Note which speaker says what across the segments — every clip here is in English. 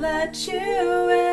Speaker 1: let you in.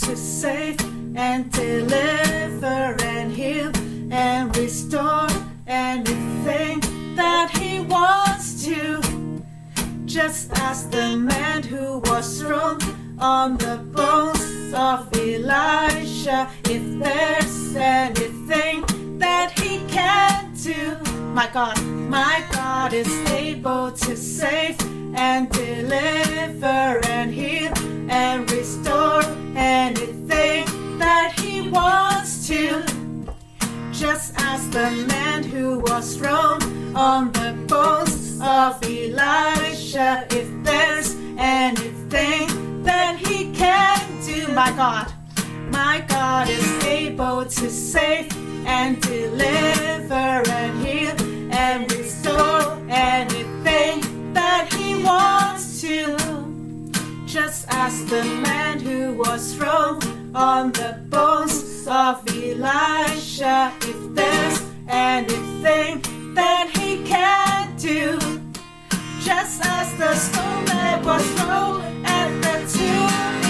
Speaker 1: To save and deliver and heal and restore anything that He wants to. Just ask the man who was thrown on the bones of Elisha if there's anything that He can do. My God, my God is able to save and deliver thrown on the bones of Elisha. If there's anything that he can do, my God, my God is able to save and deliver and heal and restore anything that he wants to. Just as the man who was thrown on the bones of Elisha, if there's and it's things that he can do. Just as the snowman was slow and the two.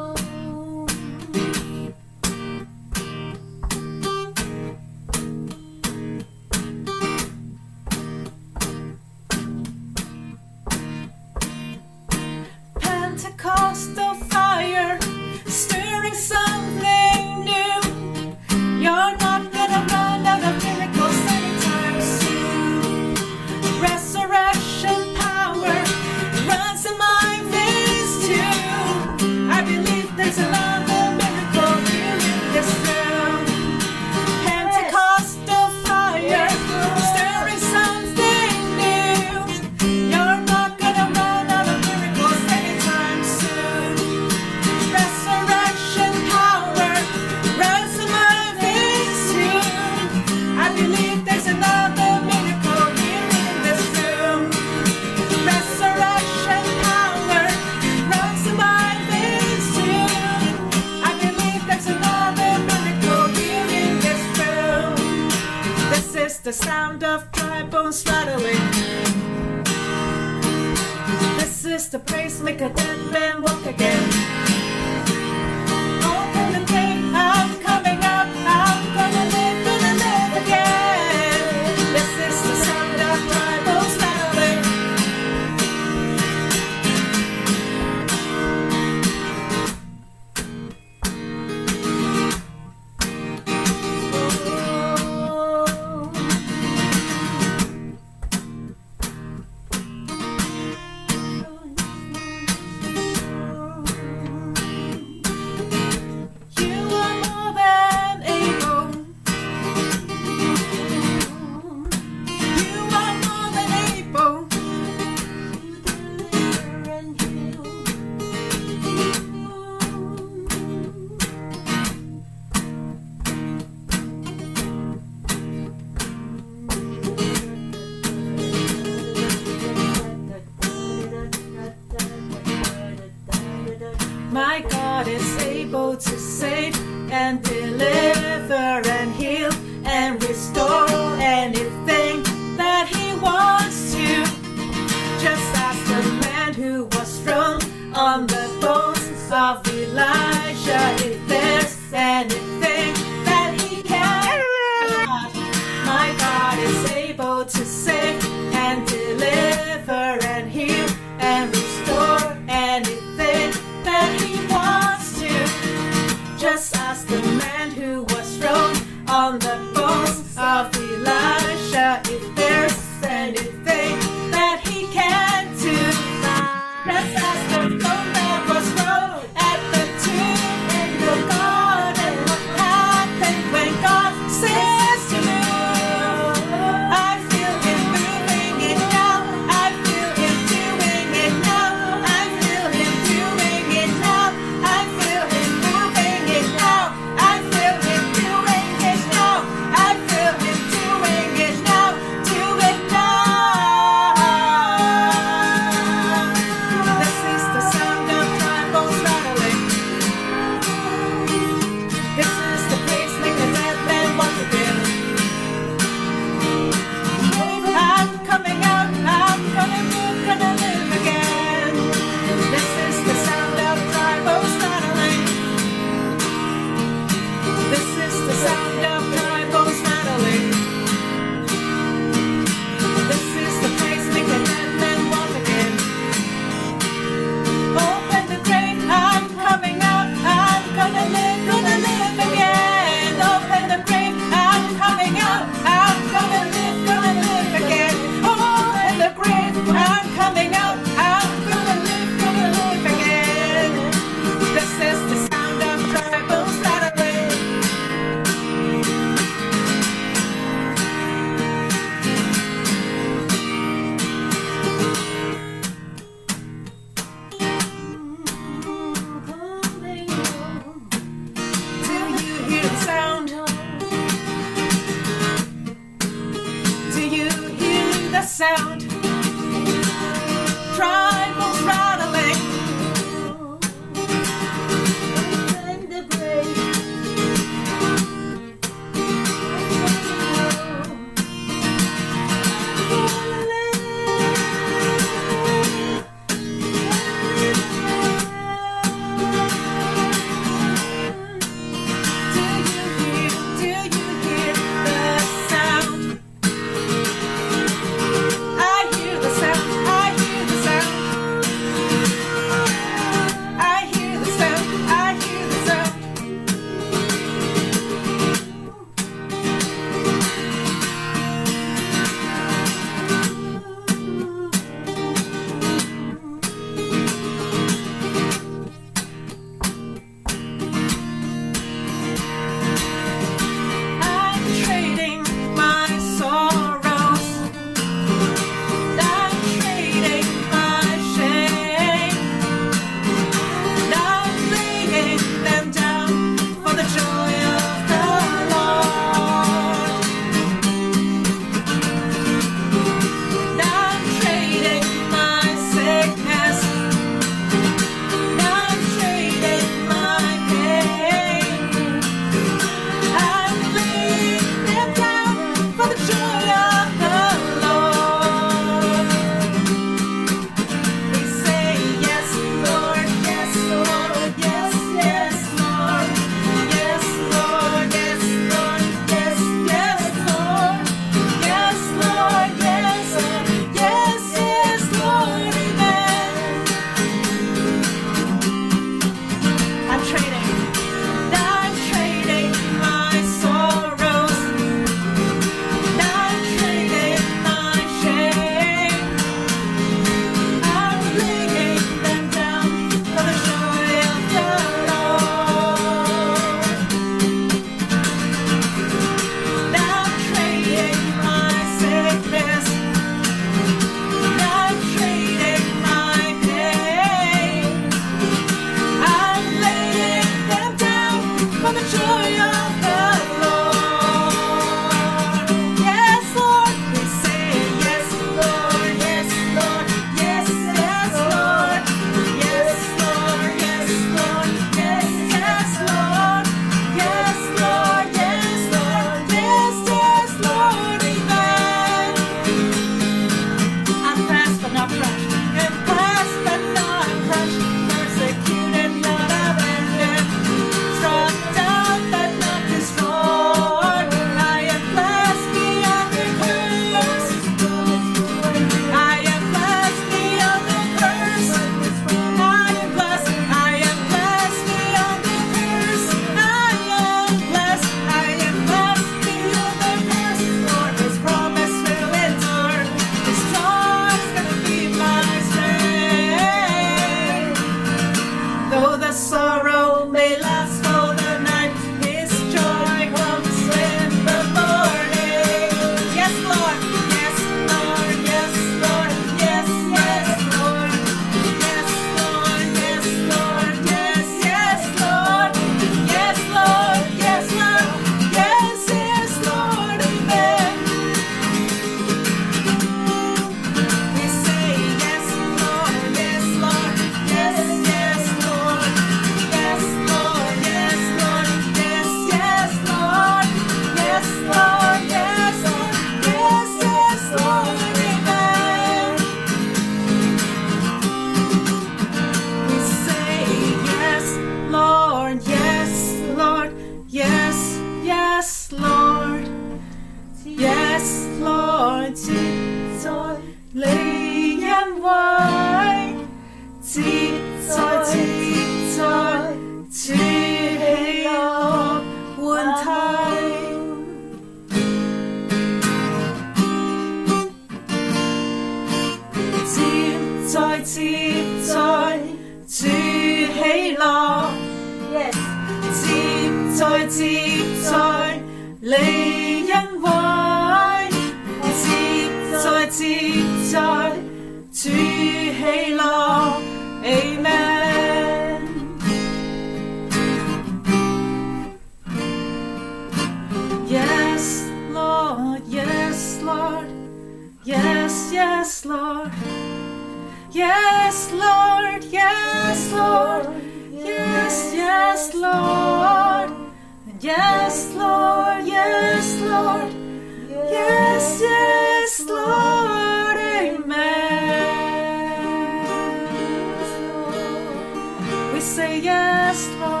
Speaker 1: say yes, Lord.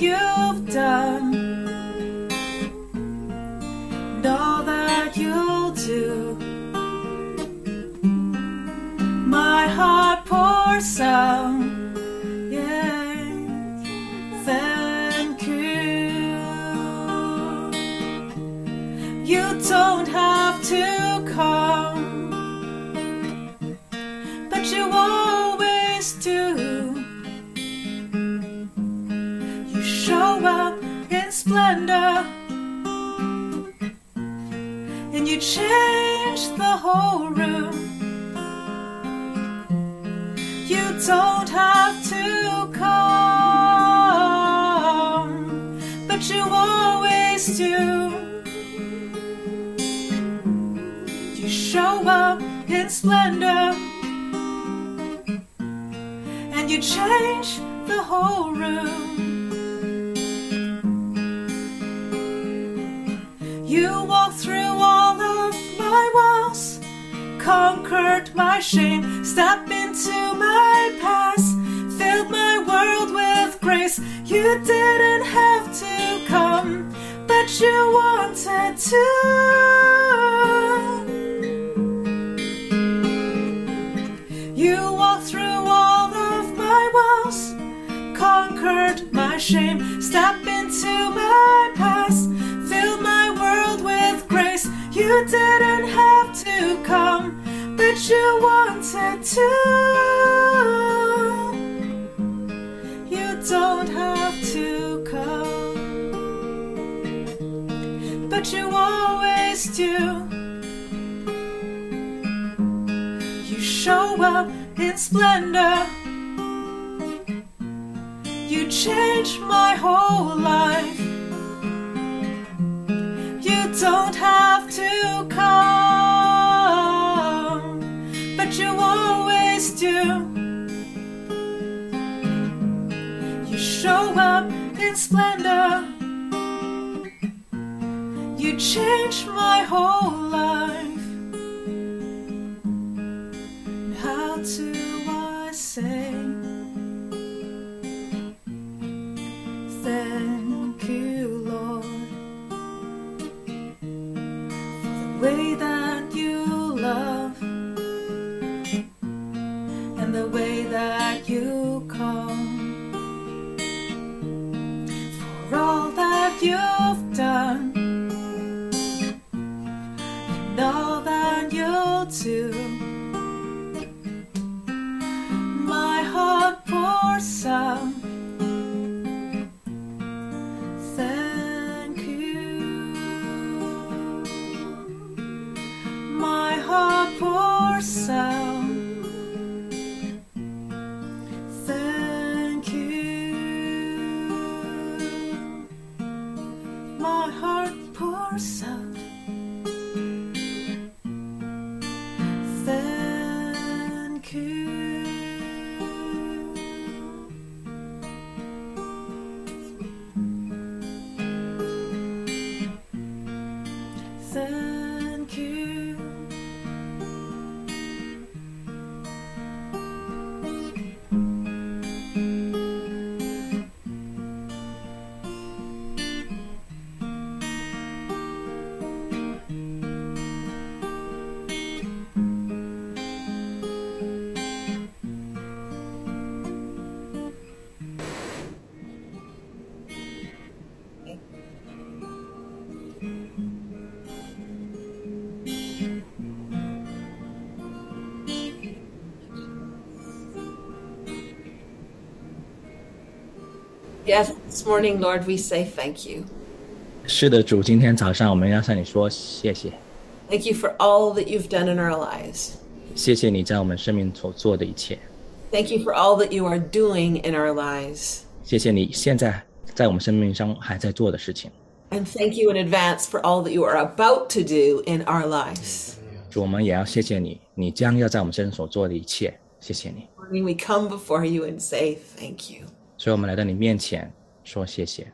Speaker 1: you've done and all that you'll do. My heart pours out. Splendor. And you changed the whole room. You don't have to come, but you always do. You show up in splendor, and you change the whole room. Conquered my shame, stepped into my past, filled my world with grace. You didn't have to come, but you wanted to. You walked through all of my walls, conquered my shame, stepped into my past, filled my world with grace. You didn't have to come, you wanted to. You don't have to come, but you always do. You show up in splendor. You changed my whole life. You don't have to come, you always do. You show up in splendor. You changed my whole life. How do I say thank you've done and all that you'll do my heart pours out. Thank you. My heart pours out.
Speaker 2: Yes, this morning, Lord, we say thank you.
Speaker 3: 是的，主，今天早上我们要向你说谢谢，
Speaker 2: Thank you for all that you've done in our lives.
Speaker 3: 谢谢你在我们生命所做的一切，
Speaker 2: Thank you for all that you are doing in our lives.
Speaker 3: 谢谢你现在在我们生命上还在做的事情。
Speaker 2: And thank you in advance for all that you are about to do in our lives.
Speaker 3: 主，我们也要谢谢你，你将要在我们身上所做的一切，谢谢你。
Speaker 2: Morning, we come before you and say thank you.
Speaker 3: 所以我们来到你面前说谢谢。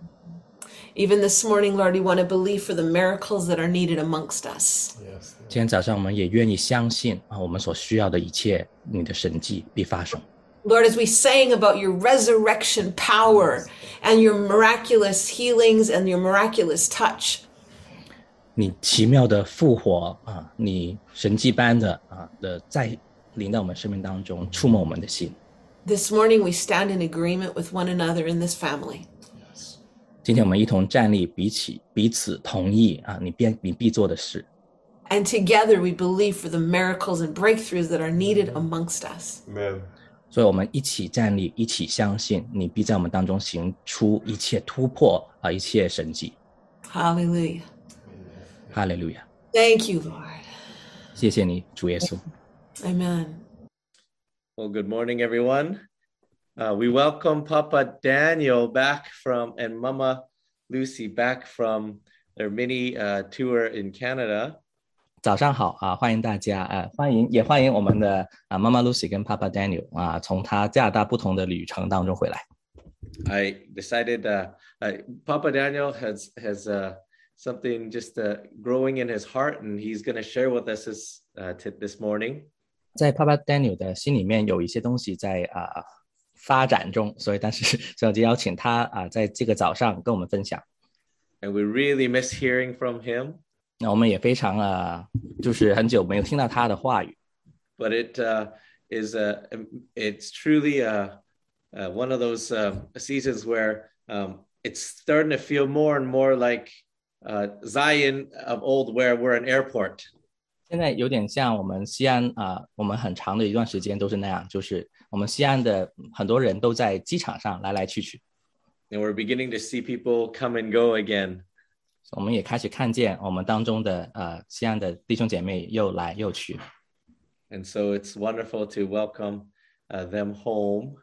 Speaker 2: Even this morning, Lord, we want to believe for the miracles that are needed amongst us.
Speaker 4: Yes.
Speaker 3: 今天早上我们也愿意相信啊，我们所需要的一切，你的神迹必发生。
Speaker 2: Lord, as we sang about your resurrection power and your miraculous healings and your miraculous touch,
Speaker 3: 你奇妙的复活啊，你神迹般的啊的再临到我们生命当中，触摸我们的心。
Speaker 2: this morning we stand in agreement with one another in this family.
Speaker 3: 今天我们一同站立，彼此彼此同意啊，你必你必做的事。
Speaker 2: And together we believe for the miracles and breakthroughs that are needed amongst us.
Speaker 4: Amen.
Speaker 3: 所以我们一起站立，一起相信，你必在我们当中行出一切突破啊，一切神迹。
Speaker 2: Hallelujah.
Speaker 3: 哈利路亚！
Speaker 2: Thank you, Lord.
Speaker 3: 谢谢你，主耶稣。
Speaker 2: Amen.
Speaker 4: Well, good morning, everyone. Uh, we welcome Papa Daniel back from and Mama Lucy back from their mini uh, tour in Canada.
Speaker 3: 早上好啊，欢迎大家啊，欢迎也欢迎我们的啊妈妈 Lucy 跟 Papa Daniel 啊，从他加拿大不同的旅程当中回来。
Speaker 4: I decided uh, uh, Papa Daniel has has uh, something just uh, growing in his heart, and he's going to share with us this uh, t- this morning.
Speaker 3: 在 Papa Daniel 的心里面有一些东西在啊发展中，所以但是所以我就邀请他啊在这个早上跟我们分享。
Speaker 4: And we really miss hearing from him,
Speaker 3: 那我们也非常啊，就是很久没有听到他的话语，
Speaker 4: but it uh, is uh, it's truly uh, uh, one of those uh, seasons where um, it's starting to feel more and more like uh, Zion of old, where we're an airport.
Speaker 3: 现在有点像我们西安啊，我们很长的一段时间都是那样，就是我们西安的很多人都在机场上来来去去，
Speaker 4: And we're beginning to see people come and go again.
Speaker 3: 我们也开始看见我们当中的呃西安的弟兄姐妹又来又去，
Speaker 4: And so it's wonderful to welcome uh, them home.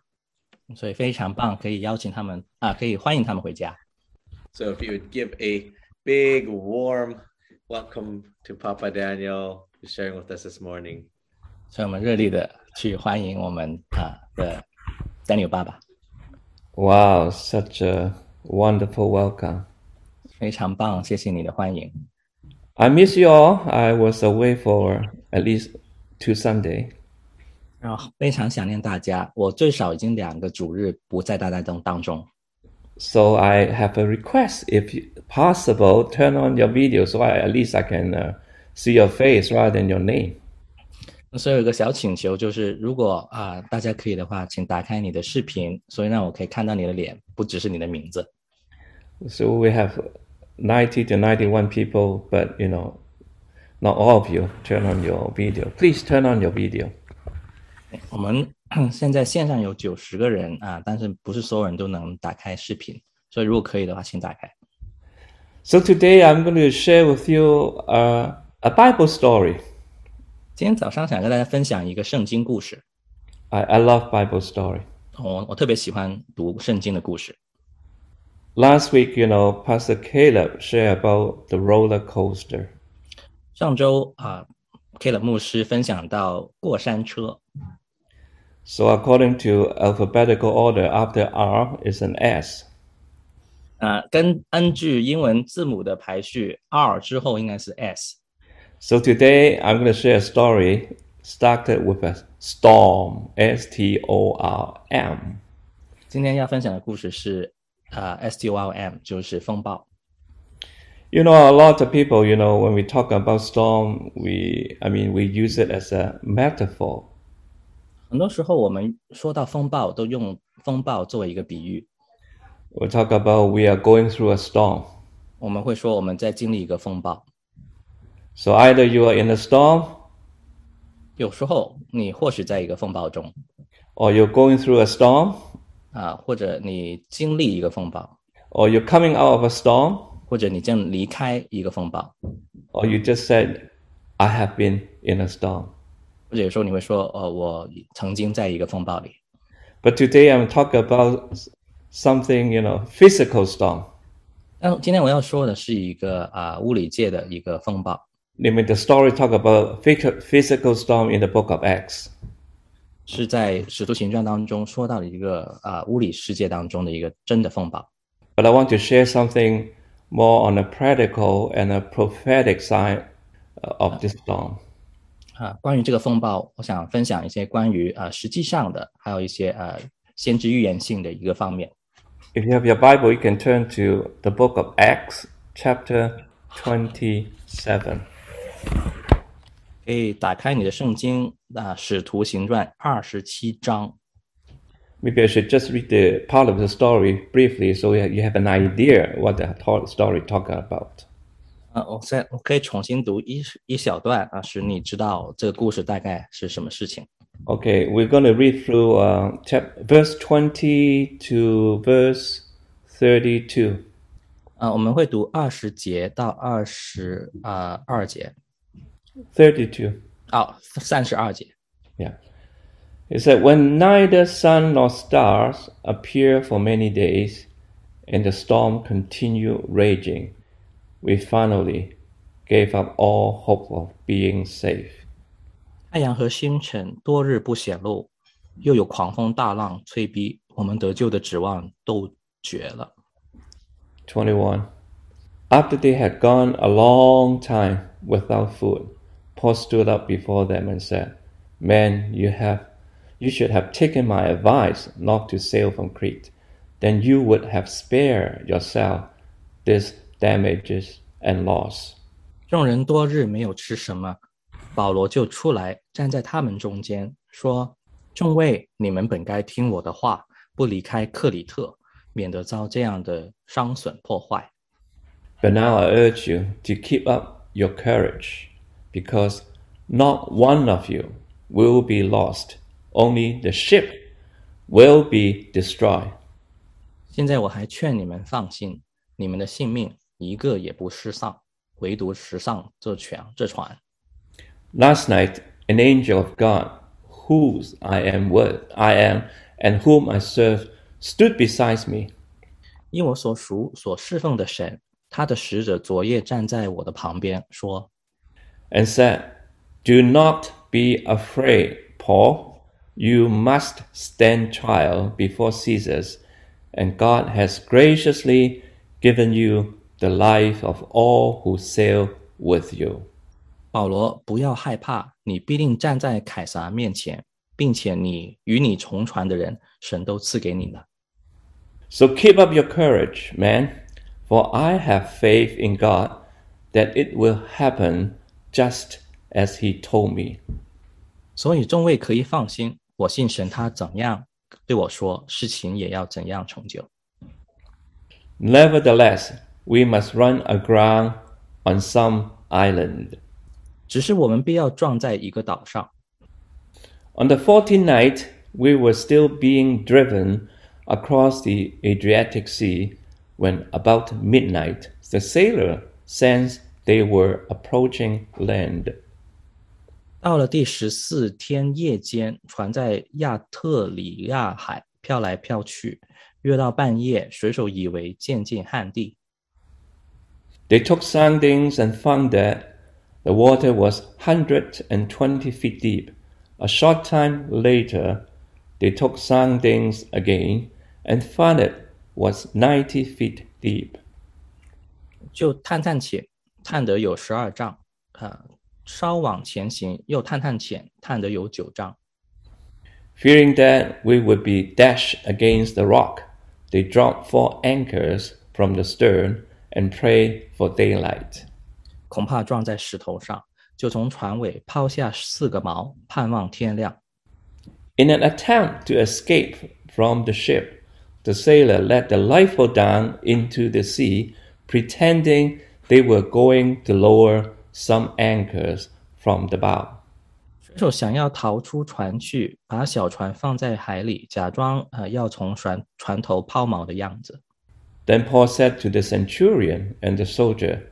Speaker 3: 所以非常棒，可以邀请他们啊，可以欢迎他们回家。
Speaker 4: So if you would give a big, warm welcome to Papa Daniel, who's sharing with us this morning.
Speaker 3: 所以我们热烈的去欢迎我们啊的 Daniel 爸爸，
Speaker 5: Wow, such a wonderful welcome.
Speaker 3: 非常棒，谢谢你的欢迎。
Speaker 5: I miss you all. I was away for at least two Sunday.
Speaker 3: 然后非常想念大家，我最少已经两个主日不在大家当当中，
Speaker 5: So I have a request. If you- possible, turn on your video so I, at least I can uh, see your face rather than your name.
Speaker 3: 所以有一个小请求，就是如果啊大家可以的话，请打开你的视频，所以让我可以看到你的脸，不只是你的名字。
Speaker 5: So we have 90 to 91 people, but you know, not all of you turn on your video. Please turn on your video.
Speaker 3: 我们 现在线上有九十个人啊，但是不是所有人都能打开视频，所以如果可以的话，请打开。
Speaker 5: So today I'm going to share with you uh, a Bible story.
Speaker 3: 今天早上想跟大家分享一个圣经故事，
Speaker 5: I, I love Bible story.
Speaker 3: 我我特别喜欢读圣经的故事。
Speaker 5: Last week, you know, Pastor Caleb shared about the roller coaster.
Speaker 3: 上周啊，K 了牧师分享到过山车，
Speaker 5: So according to alphabetical order, after R is an S.
Speaker 3: 啊，根根据英文字母的排序，R 之后应该是 S。
Speaker 5: So today I'm going to share a story started with a storm, S-T-O-R-M.
Speaker 3: 今天要分享的故事是啊 S T O R M，就是风暴。
Speaker 5: You know, a lot of people, you know, when we talk about storm, we, I mean, we use it as a metaphor.
Speaker 3: 很多时候我们说到风暴，都用风暴作为一个比喻。
Speaker 5: We talk about we are going through a storm.
Speaker 3: 我们会说我们在经历一个风暴。
Speaker 5: So either you are in a storm
Speaker 3: 有时候你或许在一个风暴中
Speaker 5: or you're going through a storm
Speaker 3: 啊，或者你经历一个风暴，
Speaker 5: or you're coming out of a storm
Speaker 3: 或者你正离开一个风暴，
Speaker 5: or you just said, I have been in a storm.
Speaker 3: 或者有时候你会说，呃，我曾经在一个风暴里。
Speaker 5: But today I'm talking about something, you know, physical storm.
Speaker 3: 但今天我要说的是一个啊、物理界的一个风暴，
Speaker 5: I mean, the story talk about physical physical storm in the book of Acts.
Speaker 3: 是在使徒行传当中说到的一个啊、物理世界当中的一个真的风暴。
Speaker 5: But I want to share something more on a practical and a prophetic side uh, of this storm.
Speaker 3: 啊，关于这个风暴，我想分享一些关于呃实际上的，还有一些呃先知预言性的一个方面。
Speaker 5: If you have your Bible, you can turn to the book of Acts, chapter 27.
Speaker 3: 可以打开你的圣经啊，使徒行传》二十七章。
Speaker 5: Maybe I should just read the part of the story briefly so you you have an idea what the to- story talking about.
Speaker 3: 啊，我再我可以重新读一一小段啊，使你知道这个故事大概是什么事情。
Speaker 5: Okay, we're going to read through uh, chap- verse 20 to verse 32.
Speaker 3: 啊，我们会读二十节到二十啊二节，
Speaker 5: 32.
Speaker 3: 哦，三十二节。
Speaker 5: Yeah. It said, When neither sun nor stars appear for many days, and the storm continued raging, we finally gave up all hope of being safe.
Speaker 3: 太阳和星辰多日不显露，又有狂风大浪催逼，我们得救的指望都绝了。
Speaker 5: 21. After they had gone a long time without food, Paul stood up before them and said, Men, you have you should have taken my advice not to sail from Crete. Then you would have spared yourself this damages and loss.
Speaker 3: 众人多日没有吃什么，保罗就出来站在他们中间，说：“众位，你们本该听我的话，不离开克里特，免得遭这样的伤损破坏。
Speaker 5: But now I urge you to keep up your courage, because not one of you will be lost, only the ship will be destroyed.
Speaker 3: 现在我还劝你们放心，你们的性命 一个也不失丧，唯独失丧这船这船。
Speaker 5: Last night, an angel of God, whose I am with, I am, and whom I serve, stood beside me.
Speaker 3: 因我所属所侍奉的神，他的使者昨夜站在我的旁边，说
Speaker 5: and said, Do not be afraid, Paul. You must stand trial before Caesar, and God has graciously given you the life of all who sail with you.：“
Speaker 3: 保罗，不要害怕，你必定站在凯撒面前，并且你与你同船的人，神都赐给你了。
Speaker 5: So keep up your courage, man, for I have faith in God that it will happen just as He told me.
Speaker 3: 所以众位可以放心，我信神，他怎样对我说，事情也要怎样成就。
Speaker 5: Nevertheless, we must run aground on some island.
Speaker 3: 只是我们必要撞在一个岛上。
Speaker 5: On the 14th night, we were still being driven across the Adriatic Sea when, about midnight, the sailor sensed they were approaching land.
Speaker 3: 到了第十四天夜间，船在亚特里亚海飘来飘去，越到半夜，水手以为渐近旱地。
Speaker 5: They took soundings and found that the water was 120 feet deep. A short time later, they took soundings again and found it was 90 feet deep.
Speaker 3: 就探探浅，探得有十二丈，啊、稍往前行，又探探浅，探得有九丈。
Speaker 5: Fearing that we would be dashed against the rock, they dropped four anchors from the stern and prayed for daylight.
Speaker 3: 恐怕撞在石头上，就从船尾抛下四个锚，盼望天亮。
Speaker 5: In an attempt to escape from the ship, the sailor let the lifeboat down into the sea, pretending they were going to lower some anchors from the bow.
Speaker 3: 水手想要逃出船去，把小船放在海里，假装呃要从船船头抛锚的样子。
Speaker 5: Then Paul said to the centurion and the soldier,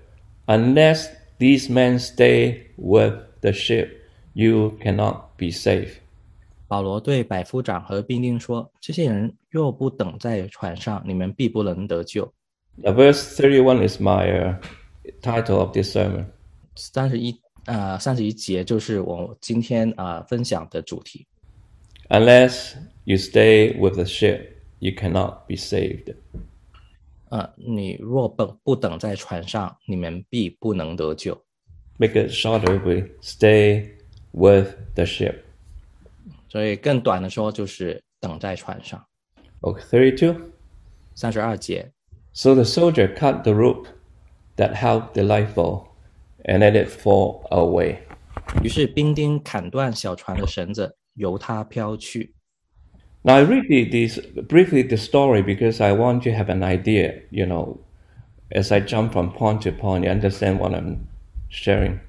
Speaker 5: Unless these men stay with the ship, you cannot be safe.
Speaker 3: 保罗对百夫长和兵丁说：“这些人若不等在船上，你们必不能得救。
Speaker 5: Now, verse 31 is my uh, title of this sermon.
Speaker 3: ”三十一呃三十一节就是我今天啊、呃分享的主题。
Speaker 5: Unless you stay with the ship, you cannot be saved.
Speaker 3: 呃，你若不不等在船上，你们必不能得救。
Speaker 5: Make it shorter, we stay with the ship.
Speaker 3: 所以更短的说就是等在船上。
Speaker 5: Okay, 32.
Speaker 3: 三十二节
Speaker 5: ，So the soldier cut the rope that held the lifeboat and let it fall away.
Speaker 3: 于是兵丁砍断小船的绳子，由它飘去。
Speaker 5: Now I read the, this briefly the story because I want you to have an idea, you know, as I jump from point to point, you understand what I'm sharing.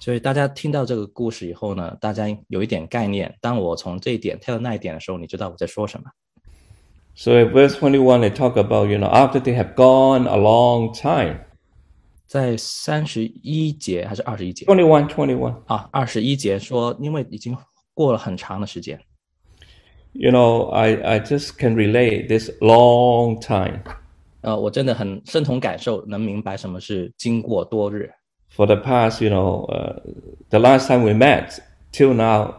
Speaker 3: 所以大家听到这个故事以后呢，大家有一点概念。当我从这一点跳到那一点的时候，你知道我在说什么。
Speaker 5: So in verse 21, they talk about, you know, after they have gone a long time.
Speaker 3: 在三十一节还是二十一节
Speaker 5: 21, 21.
Speaker 3: 啊？二十一节说，因为已经过了很长的时间，
Speaker 5: You know, I, I just can relate this long time.
Speaker 3: 呃，我真的很身同感受，能明白什么是经过多日。
Speaker 5: For the past, you know, uh, the last time we met till now,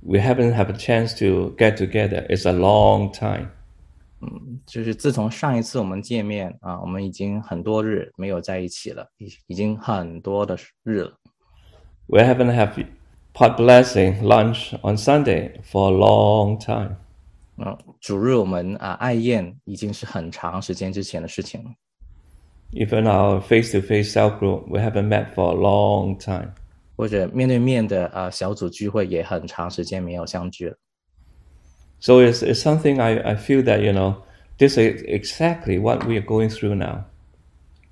Speaker 5: we haven't had a chance to get together. It's a long time.
Speaker 3: 就是自从上一次我们见面啊，我们已经很多日没有在一起了，已已经很多的日了。
Speaker 5: We haven't had pot blessing lunch on Sunday for a long time.
Speaker 3: 嗯，主日我们啊爱宴已经是很长时间之前的事情了。
Speaker 5: Even our face-to-face cell group, we haven't met for a long time.
Speaker 3: 或者面对面的啊小组聚会也很长时间没有相聚了。
Speaker 5: So it's, it's something I, I feel that, you know, this is exactly what we are going through now.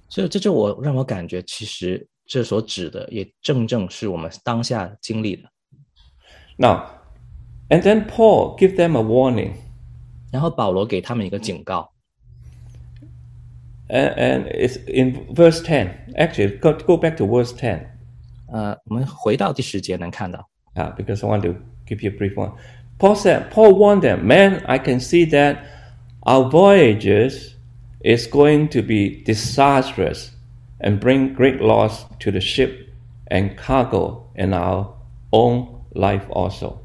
Speaker 3: 所以这就我让我感觉，其实 这所指的也正正是我们当下经历的。
Speaker 5: Now, and then Paul give them a warning.
Speaker 3: 然后保罗给他们一个警告，
Speaker 5: And, and it's in verse 10. Actually, go, go back to verse 10.
Speaker 3: 呃，我们回到第十节能看到，
Speaker 5: Uh, because I want to give you a brief one. Paul said, Paul warned them, man, I can see that our voyages is going to be disastrous and bring great loss to the ship and cargo and our own life also.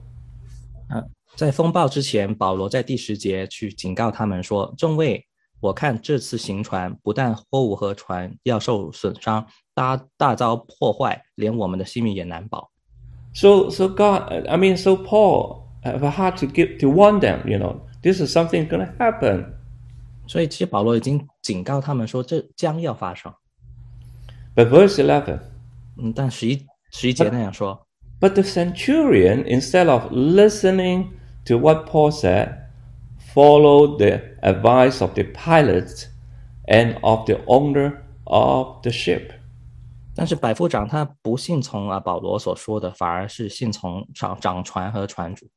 Speaker 3: 在风暴之前，保罗在第十节去警告他们说：“众位，我看这次行船不但货物和船要受损伤，大大遭破坏，连我们的性命也难保。
Speaker 5: So, so God, I mean, so Paul have a heart to give to warn them. You know, this is something going to happen.
Speaker 3: ”所以，其实保罗已经警告他们说，这将要发生。
Speaker 5: But verse eleven,
Speaker 3: 嗯，但十一十一节那样说，
Speaker 5: but the centurion, instead of listening to what Paul said, followed the advice of the pilot and of the owner of the ship.
Speaker 3: 但是百夫长他不信从啊保罗所说的，反而是信从掌掌船和船主。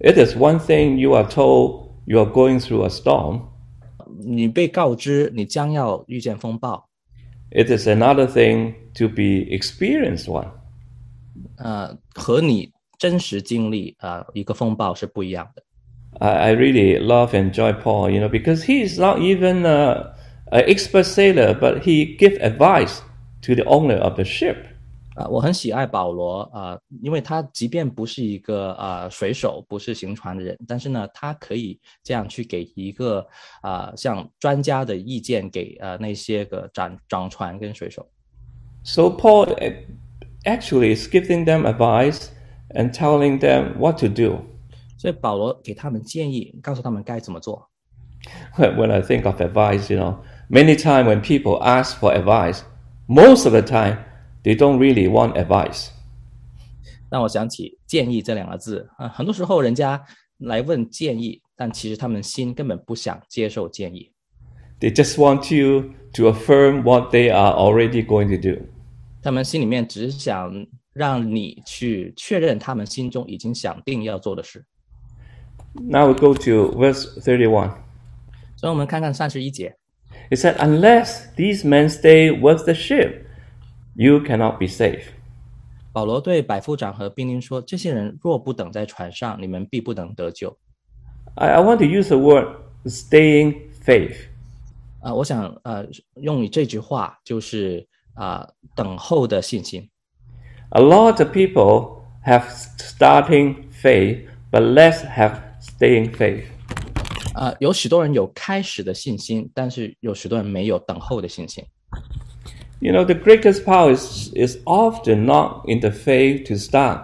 Speaker 5: It is one thing you are told you are going through a storm.
Speaker 3: 你被告知你将要遇见风暴，
Speaker 5: It is another thing to be experienced one.
Speaker 3: 呃，和你真实经历啊、呃、一个风暴是不一样的。
Speaker 5: I, I really love and enjoy Paul, you know, because he is not even uh, an expert sailor, but he give advice to the owner of the ship.
Speaker 3: 啊、我很喜爱保罗啊、因为他即便不是一个啊、水手，不是行船的人，但是呢，他可以这样去给一个啊、像专家的意见给呃那些个掌掌船跟水手。
Speaker 5: So Paul uh, actually is giving them advice and telling them what to do.
Speaker 3: 所以保罗给他们建议，告诉他们该怎么做。
Speaker 5: When I think of advice, you know, many times when people ask for advice, most of the time they don't really want advice.
Speaker 3: 让我想起“建议”这两个字啊，很多时候人家来问建议，但其实他们心根本不想接受建议，
Speaker 5: They just want you to affirm what they are already going to do.
Speaker 3: 他们心里面只想让你去确认他们心中已经想定要做的事。
Speaker 5: Now we go to verse 31.
Speaker 3: 所以，我们看看三十一节，
Speaker 5: It said, Unless these men stay with the ship, you cannot be safe.
Speaker 3: 保罗对百夫长和兵丁说：“这些人若不等在船上，你们必不能得救。
Speaker 5: I, I want to use the word staying faith.
Speaker 3: ”啊、我想呃用你这句话就是啊、等候的信心。
Speaker 5: A lot of people have starting faith, but less have staying faith.
Speaker 3: 啊、有许多人有开始的信心，但是有许多人没有等候的信心。
Speaker 5: You know, the greatest power is, is often not in the faith to start,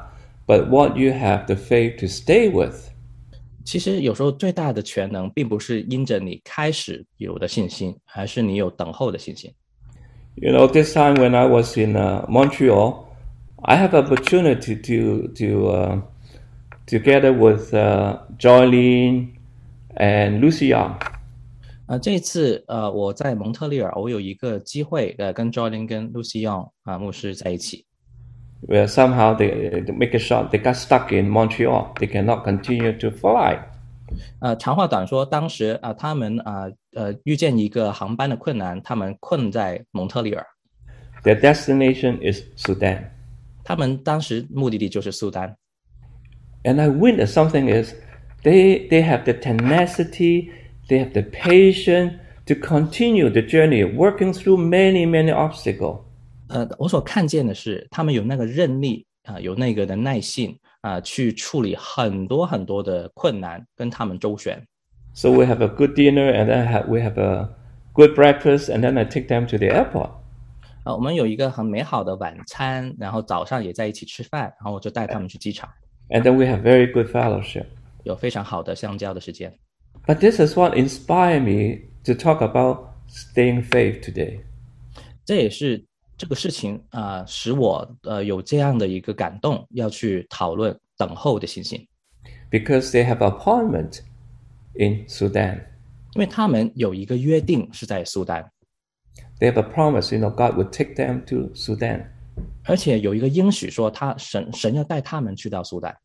Speaker 5: but what you have the faith to stay with.
Speaker 3: 其实有时候最大的全能，并不是因着你开始有的信心，而是你有等候的信心。
Speaker 5: You know, this time when I was in uh, Montreal, I have opportunity to to uh, together with uh, Joylene and Lucy Young.
Speaker 3: 啊、这一次呃，我在蒙特利尔，我有一个机会呃，跟 Jordan 跟 Lucy Young 啊、牧师在一起。
Speaker 5: where somehow they, they make it short, they got stuck in Montreal. They cannot continue to fly.
Speaker 3: 呃，长话短说，当时啊、他们啊呃遇见一个航班的困难，他们困在蒙特利尔，
Speaker 5: Their destination is Sudan.
Speaker 3: 他们当时目的地就是苏丹。
Speaker 5: And I witnessed something is they they have the tenacity, they have the patience to continue the journey, working through many, many obstacles.
Speaker 3: 呃，我所看见的是，他们有那个韧力啊、有那个的耐性啊、去处理很多很多的困难，跟他们周旋。
Speaker 5: So we have a good dinner and then have, we have a good breakfast and then I take them to the airport.
Speaker 3: 啊、我们有一个很美好的晚餐，然后早上也在一起吃饭，然后我就带他们去机场，
Speaker 5: And then we have very good fellowship.
Speaker 3: 有非常好的相交的时间。
Speaker 5: But this is what inspired me to talk about staying faith today.
Speaker 3: 这也是这个事情啊、使我呃有这样的一个感动，要去讨论等候的信心，
Speaker 5: Because they have appointment in Sudan.
Speaker 3: 因为他们有一个约定是在苏丹，
Speaker 5: They have a promise, you know, God would take them to Sudan.
Speaker 3: 而且有一个应许说他神神要带他们去到苏丹。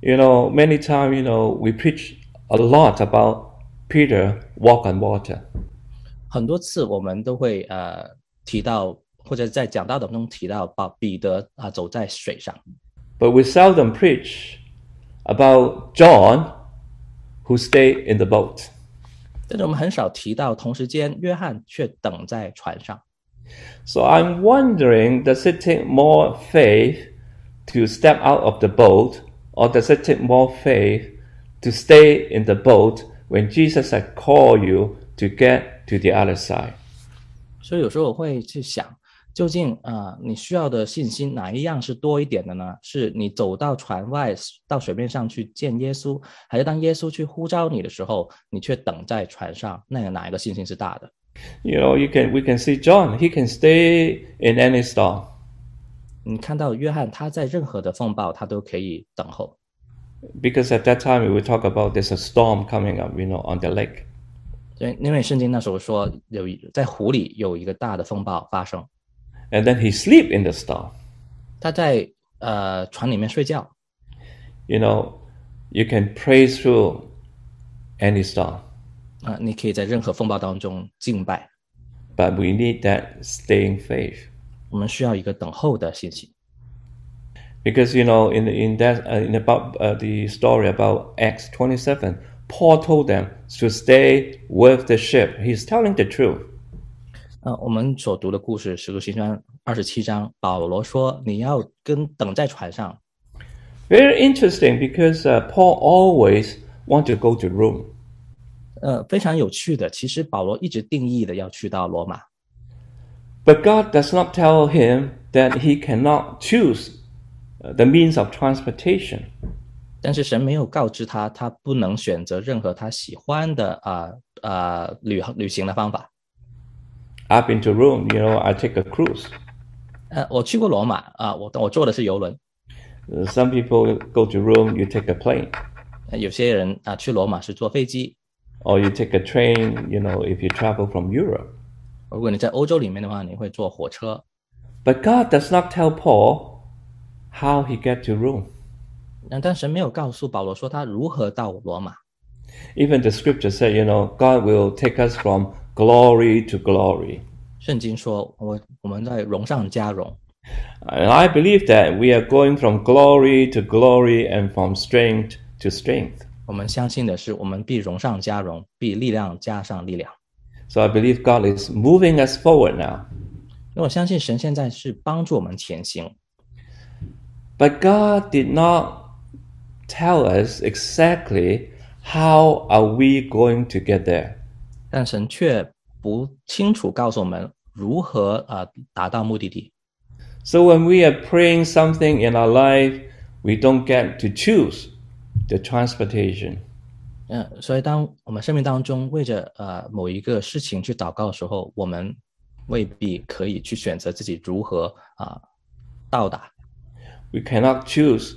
Speaker 5: You know, many times, you know, we preach a lot about Peter walk on water.
Speaker 3: 很多次我们都会呃提到，或者在讲道当中提到，把彼得啊、走在水上，
Speaker 5: But we seldom preach about John who stayed in the boat.
Speaker 3: 但是我们很少提到，同时间约翰却等在船上。
Speaker 5: So I'm wondering, does it take more faith to step out of the boat, or does it take more faith to stay in the boat when Jesus had called you to get to the other side?
Speaker 3: 所以有时候我会去想，究竟啊、呃你需要的信心哪一样是多一点的呢？是你走到船外，到水面上去见耶稣，还是当耶稣去呼召你的时候，你却等在船上？那个哪一个信心是大的
Speaker 5: ？You know, you can we can see John. He can stay in any storm.
Speaker 3: 你看到约翰，他在任何的风暴，他都可以等候，
Speaker 5: Because at that time we would talk about there's a storm coming up, you know, on the lake.
Speaker 3: 所以因为圣经那时候说有一在湖里有一个大的风暴发生，
Speaker 5: And then he sleep in the storm.
Speaker 3: 他在呃船里面睡觉，
Speaker 5: You know, you can pray through any storm.
Speaker 3: 啊、你可以在任何风暴当中敬拜。
Speaker 5: But we need that staying faith.
Speaker 3: 我们需要一个等候的信心，
Speaker 5: Because you know, in in that uh, in about uh, the story about Acts twenty seven, Paul told them to stay with the ship. He's telling the truth.
Speaker 3: 呃，我们所读的故事《使徒行传》二十七章，保罗说你要跟等在船上。
Speaker 5: Very interesting because uh, Paul always want to go to Rome.
Speaker 3: 呃，非常有趣的，其实保罗一直定义的要去到罗马，
Speaker 5: But God does not tell him that he cannot choose uh, the means of transportation.
Speaker 3: 但是神没有告知他，他不能选择任何他喜欢的啊啊、旅旅行的方法。
Speaker 5: I've been to Rome, you know, I take a cruise.
Speaker 3: 呃，我去过罗马啊、我我坐的是游轮。
Speaker 5: Uh, Some people go to Rome, you take a plane,
Speaker 3: 呃有些人啊、去罗马是坐飞机，
Speaker 5: or you take a train, you know, if you travel from Europe.
Speaker 3: 如果你在欧洲里面的话，你会坐火车。
Speaker 5: But God does not tell Paul how he get to Rome.
Speaker 3: 那但神没有告诉保罗说他如何到罗马。
Speaker 5: Even the scripture said, you know, God will take us from glory to glory.
Speaker 3: 圣经说，我我们在荣上加荣。
Speaker 5: And I believe that we are going from glory to glory and from strength to strength.
Speaker 3: 我们相信的是，我们必荣上加荣，必力量加上力量。
Speaker 5: So I believe God is moving us forward now.
Speaker 3: 因为我相信神现在是帮助我们前行，
Speaker 5: But God did not tell us exactly how are we going to get there.
Speaker 3: 但神却不清楚告诉我们如何呃达到目的地。
Speaker 5: So when we are praying something in our life, we don't get to choose the transportation.
Speaker 3: 嗯、所以当我们生命当中为着呃某一个事情去祷告的时候，我们未必可以去选择自己如何啊、到达。
Speaker 5: We cannot choose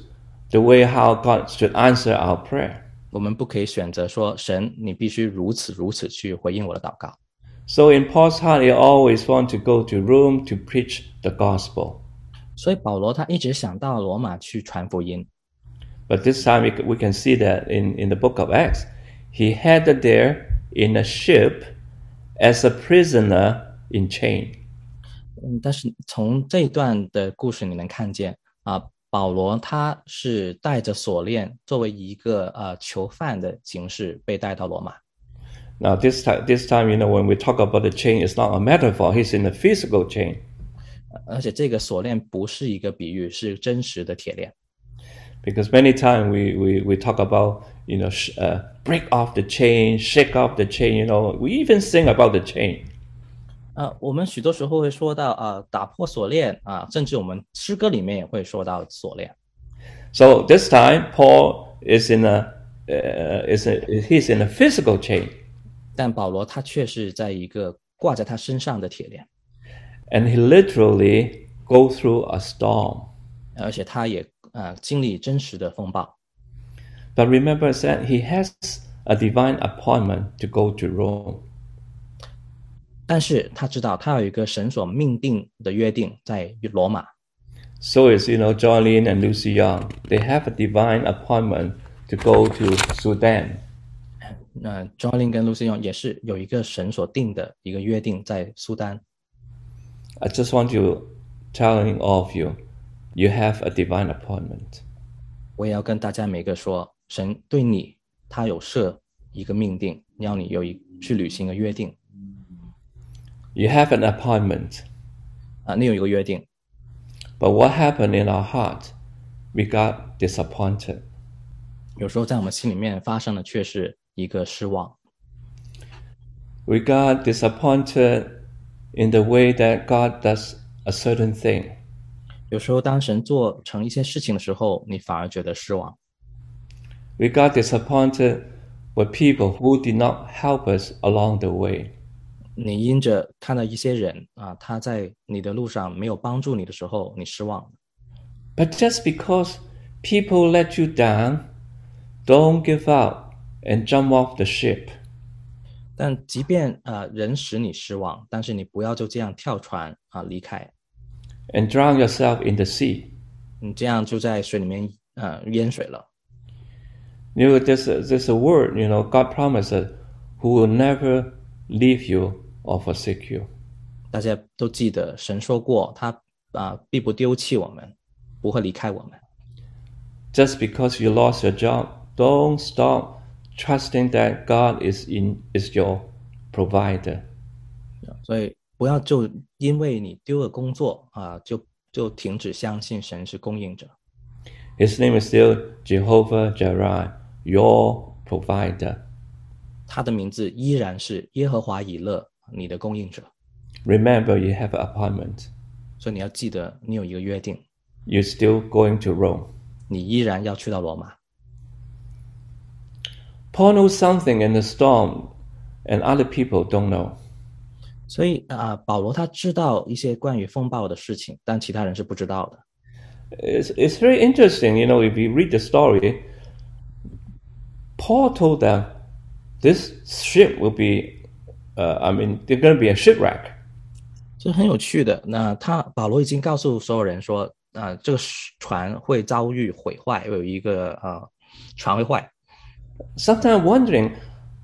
Speaker 5: the way how God should answer our prayer.
Speaker 3: 我们不可以选择说神，你必须如此如此去回应我的祷告。
Speaker 5: So in Paul's heart, he always want to go to Rome to preach the gospel.
Speaker 3: 所以保罗他一直想到罗马去传福音。
Speaker 5: But this time we, c- we can see that in, in the book of Acts, he headed there in a ship as a prisoner in chain.
Speaker 3: 嗯，但是从这一段的故事你能看见 啊，保罗他是带着锁链，作为一个呃囚犯的形式被带到罗马。
Speaker 5: Now this time, this time, you know, when we talk about the chain, it's not a metaphor. He's in a physical chain.
Speaker 3: 而且这个锁链不是一个比喻，是真实的铁链。
Speaker 5: Because many times we, we, we talk about, you know, sh- uh, break off the chain, shake off the chain, you know, we even sing about the chain.
Speaker 3: 啊，我们许多时候会说到啊，打破锁链啊，甚至我们诗歌里面也会说到锁链。
Speaker 5: So this time, Paul is in a, uh, is a, he's in a physical chain.
Speaker 3: 但保罗他却是在一个挂在他身上的铁链，
Speaker 5: And he literally go through a storm.
Speaker 3: 而且他也啊经历真实的风暴。
Speaker 5: But remember that he has a divine appointment to go to Rome.
Speaker 3: 但是他知道他有一个神所命定的约定在罗马
Speaker 5: ，So is, you know, John Lin and Lucy Young. They have a divine appointment to go to Sudan.
Speaker 3: 那 Jolin 跟 Lucy Young 也是有一个神所定的一个约定在苏丹。
Speaker 5: I just want to telling all of you, you have a divine appointment.
Speaker 3: 我也要跟大家每个说，神对你他有设一个命定，要你有一去履行一个约定
Speaker 5: You have an appointment.
Speaker 3: 啊，你有一个约定，
Speaker 5: But what happened in our heart? We got disappointed.
Speaker 3: 有时候在我们心里面发生的却是一个失望，
Speaker 5: We got disappointed in the way that God does a certain thing.
Speaker 3: 有时候当神做成一些事情的时候，你反而觉得失望。
Speaker 5: We got disappointed with people who did not help us along the way.
Speaker 3: 你因着看到一些人啊，他在你的路上没有帮助你的时候，你失望了。
Speaker 5: But just because people let you down, don't give up and jump off the ship.
Speaker 3: 但即便呃人使你失望，但是你不要就这样跳船啊离开，
Speaker 5: and drown yourself in the sea.
Speaker 3: 你这样就在水里面呃淹水了。
Speaker 5: You know, there's a, there's a word, you know, God promises, who will never leave you or forsake you.
Speaker 3: 大家都记得神说过，他啊必不丢弃我们，不会离开我们。
Speaker 5: Just because you lost your job, don't stop trusting that God is in is your provider.
Speaker 3: 所以不要就因为你丢了工作啊，就就停止相信神是供应者。
Speaker 5: His name is still Jehovah Jireh, your provider.
Speaker 3: 他的名字依然是耶和华以勒， 你的供应者。
Speaker 5: Remember, you have an appointment.
Speaker 3: 所以你要记得，你有一个约定，
Speaker 5: You're still going to Rome.
Speaker 3: 你依然要去到罗马。
Speaker 5: Paul knows something in the storm, and other people don't know.
Speaker 3: 所以啊，保罗他知道一些关于风暴的事情，但其他人是不知道的。
Speaker 5: It's, it's very interesting, you know, if you read the story, Paul told them this ship will be, uh, I mean, they're going to be a shipwreck.
Speaker 3: 这很有趣的。那他保罗已经告诉所有人说，啊、这个船会遭遇毁坏，会有一个呃船会坏。
Speaker 5: Sometimes wondering,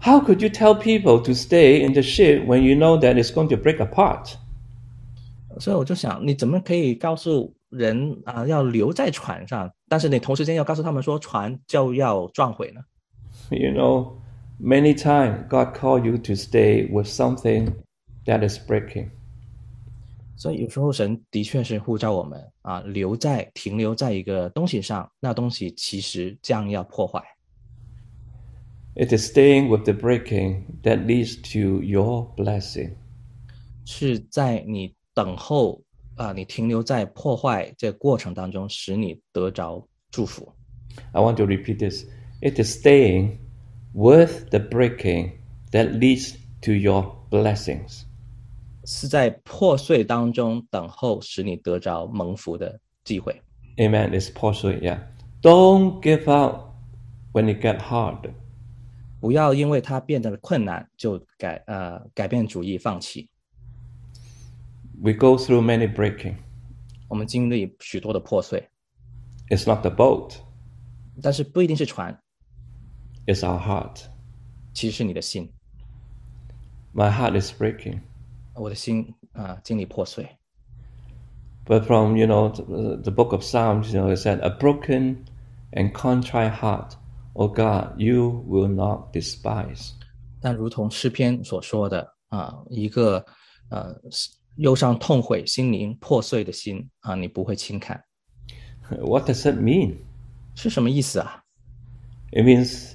Speaker 5: how could you tell people to stay in the ship when you know that it's going to break apart?
Speaker 3: 所以我就想，你怎么可以告诉人啊、要留在船上，但是你同时间要告诉他们说船就要撞毁呢？
Speaker 5: You know, many times God called you to stay with something that is breaking.
Speaker 3: 所以有时候神的确是呼召我们啊，留在停留在一个东西上，那东西其实将要破坏。
Speaker 5: It is staying with the breaking that leads to your blessing.
Speaker 3: 是在你等候啊，你停留在破坏这个过程当中，使你得着祝福。
Speaker 5: I want to repeat this. It is staying with the breaking that leads to your blessings.
Speaker 3: 是在破碎当中等候，使你得着蒙福的机会。
Speaker 5: Amen. It's possible, yeah. Don't give up when it get hard.
Speaker 3: 不要因为它变得困难就改呃改变主意放弃。
Speaker 5: We go through many breaking.
Speaker 3: 我们经历许多的破碎，
Speaker 5: It's not the boat,
Speaker 3: 但是不一定是船，
Speaker 5: it's our heart.
Speaker 3: 其实是你的心。
Speaker 5: My heart is breaking.
Speaker 3: 我的心啊、经历破碎。
Speaker 5: But from, you know, the, the book of Psalms, you know, it said, a broken and contrite heart, O God, you will not despise.
Speaker 3: 但如同诗篇所说的啊、一个呃忧伤痛悔、心灵破碎的心啊、你不会轻看，
Speaker 5: What does it mean?
Speaker 3: 是什么意思啊？
Speaker 5: It means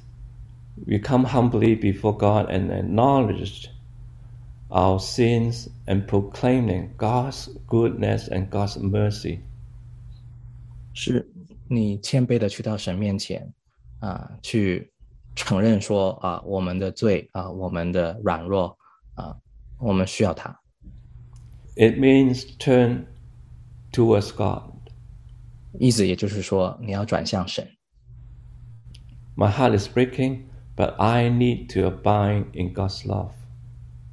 Speaker 5: we come humbly before God and acknowledge our sins and proclaiming God's goodness and God's mercy.
Speaker 3: 是你谦卑的去到神面前啊、去承认说啊、我们的罪啊、我们的软弱啊、我们需要他。
Speaker 5: It means turn towards God.
Speaker 3: 意思也就是说，你要转向神。
Speaker 5: My heart is breaking, but I need to abide in God's love.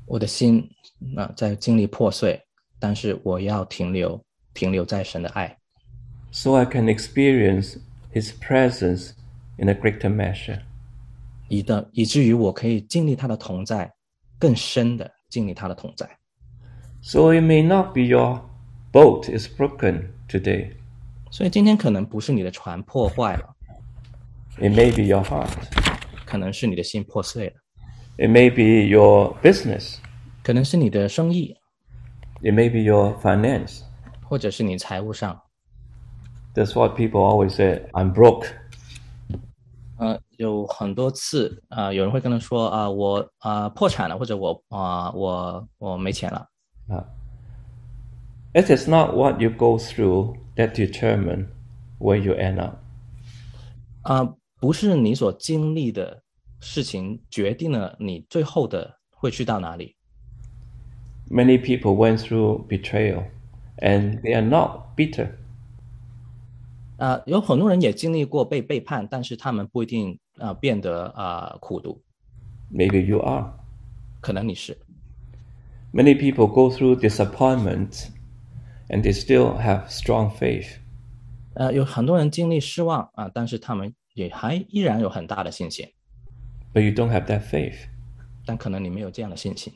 Speaker 3: 我的心啊、在经历破碎，但是我要停留，停留在神的爱，
Speaker 5: so I can experience His presence in a greater measure.
Speaker 3: 以的以至于我可以经历他的同在，更深的经历他的同在。
Speaker 5: So it may not be your boat is broken today.
Speaker 3: 所以今天可能不是你的船破坏了，
Speaker 5: It may be your heart.
Speaker 3: 可能是你的心破碎了，
Speaker 5: It may be your business.
Speaker 3: 可能是你的生意，
Speaker 5: It may be your finance.
Speaker 3: 或者是你财务上。
Speaker 5: That's what people always say. I'm broke.
Speaker 3: 呃，有很多次啊、有人会跟他说啊、我啊、破产了，或者我啊、我我没钱了。
Speaker 5: It is not what you go through that determine where you end up.
Speaker 3: 啊、 不是你所经历的事情决定了你最后的会去到哪里。
Speaker 5: Many people went through betrayal and they are not bitter.
Speaker 3: 啊、有很多人也经历过被背叛，但是他们不一定啊、变得啊、苦读，
Speaker 5: Maybe you are.
Speaker 3: 可能你是。
Speaker 5: Many people go through disappointment and they still have strong faith.
Speaker 3: 呃，有很多人经历失望啊、但是他们 也还依然有很大的信心，
Speaker 5: But you don't have that faith.
Speaker 3: 但可能你没有这样的信心。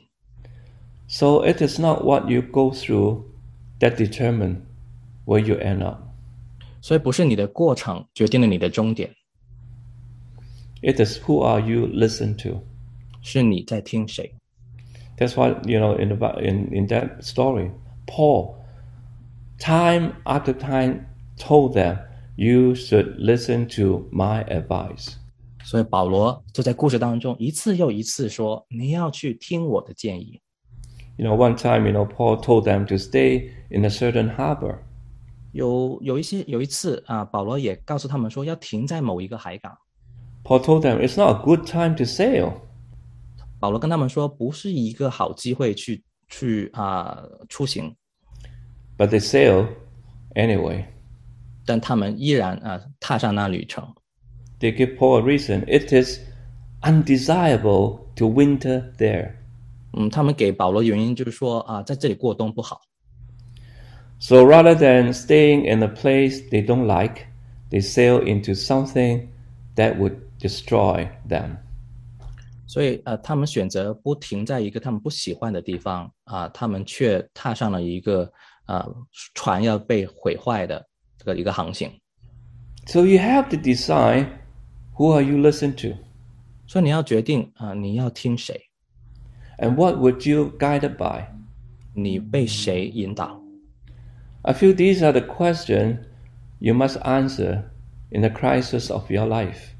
Speaker 5: So it is not what you go through that determine where you end up.
Speaker 3: 所以不是你的过程决定了你的终点，
Speaker 5: It is who are you listen to.
Speaker 3: 是你在听谁。
Speaker 5: That's why you know in the Bi- in in that story, Paul, time after time, told them, "You should listen to my advice."
Speaker 3: 所以保罗就在故事当中一次又一次说：“你要去听我的建议。
Speaker 5: You know, one time, you know, Paul told them to stay in a certain harbor.
Speaker 3: 有”有一些有一次啊，保罗也告诉他们说要停在某一个海港。
Speaker 5: Paul told them it's not a good time to sail.
Speaker 3: 保罗跟他们说，不是一个好机会去去啊、出行，
Speaker 5: But they sailed anyway.
Speaker 3: 但他们依然啊、踏上那旅程。
Speaker 5: They give Paul a reason. It is undesirable to winter there.
Speaker 3: 嗯，他们给保罗原因就是说啊，在这里过冬不好，
Speaker 5: So rather than staying in a place they don't like, they sail into something that would destroy them.
Speaker 3: 所以呃，他们选择不停在一个他们不喜欢的地方啊，他们却踏上了一个啊船要被毁坏的 这个一个航行。
Speaker 5: So you have to decide who are you listen to
Speaker 3: 所以你要决定啊，你要听谁，
Speaker 5: and what would you guided by.
Speaker 3: 你被谁引导。
Speaker 5: I feel these are the questions you must answer in the crisis of your life.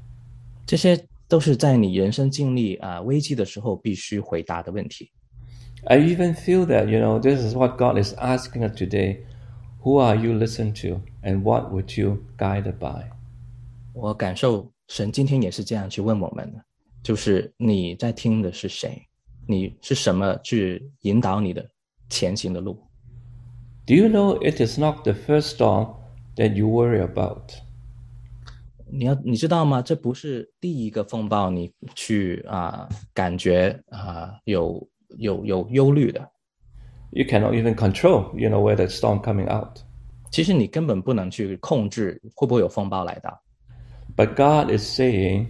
Speaker 3: 这些都是在你人生经历啊危机的时候必须回答的问题。
Speaker 5: I even feel that, you know, this is what God is asking us today. Who are you listen to and what would you guided by?
Speaker 3: 我感受神今天也是这样去问我们的，就是你在听的是谁，你是什么去引导你的前行的路。
Speaker 5: Do you know it is not the first storm that you worry about?
Speaker 3: 你要你知道吗？这不是第一个风暴，你去啊、感觉啊、有有有忧虑的，
Speaker 5: You cannot even control, you know, where the storm coming out.
Speaker 3: 其实你根本不能去控制会不会有风暴来到。
Speaker 5: But God is saying,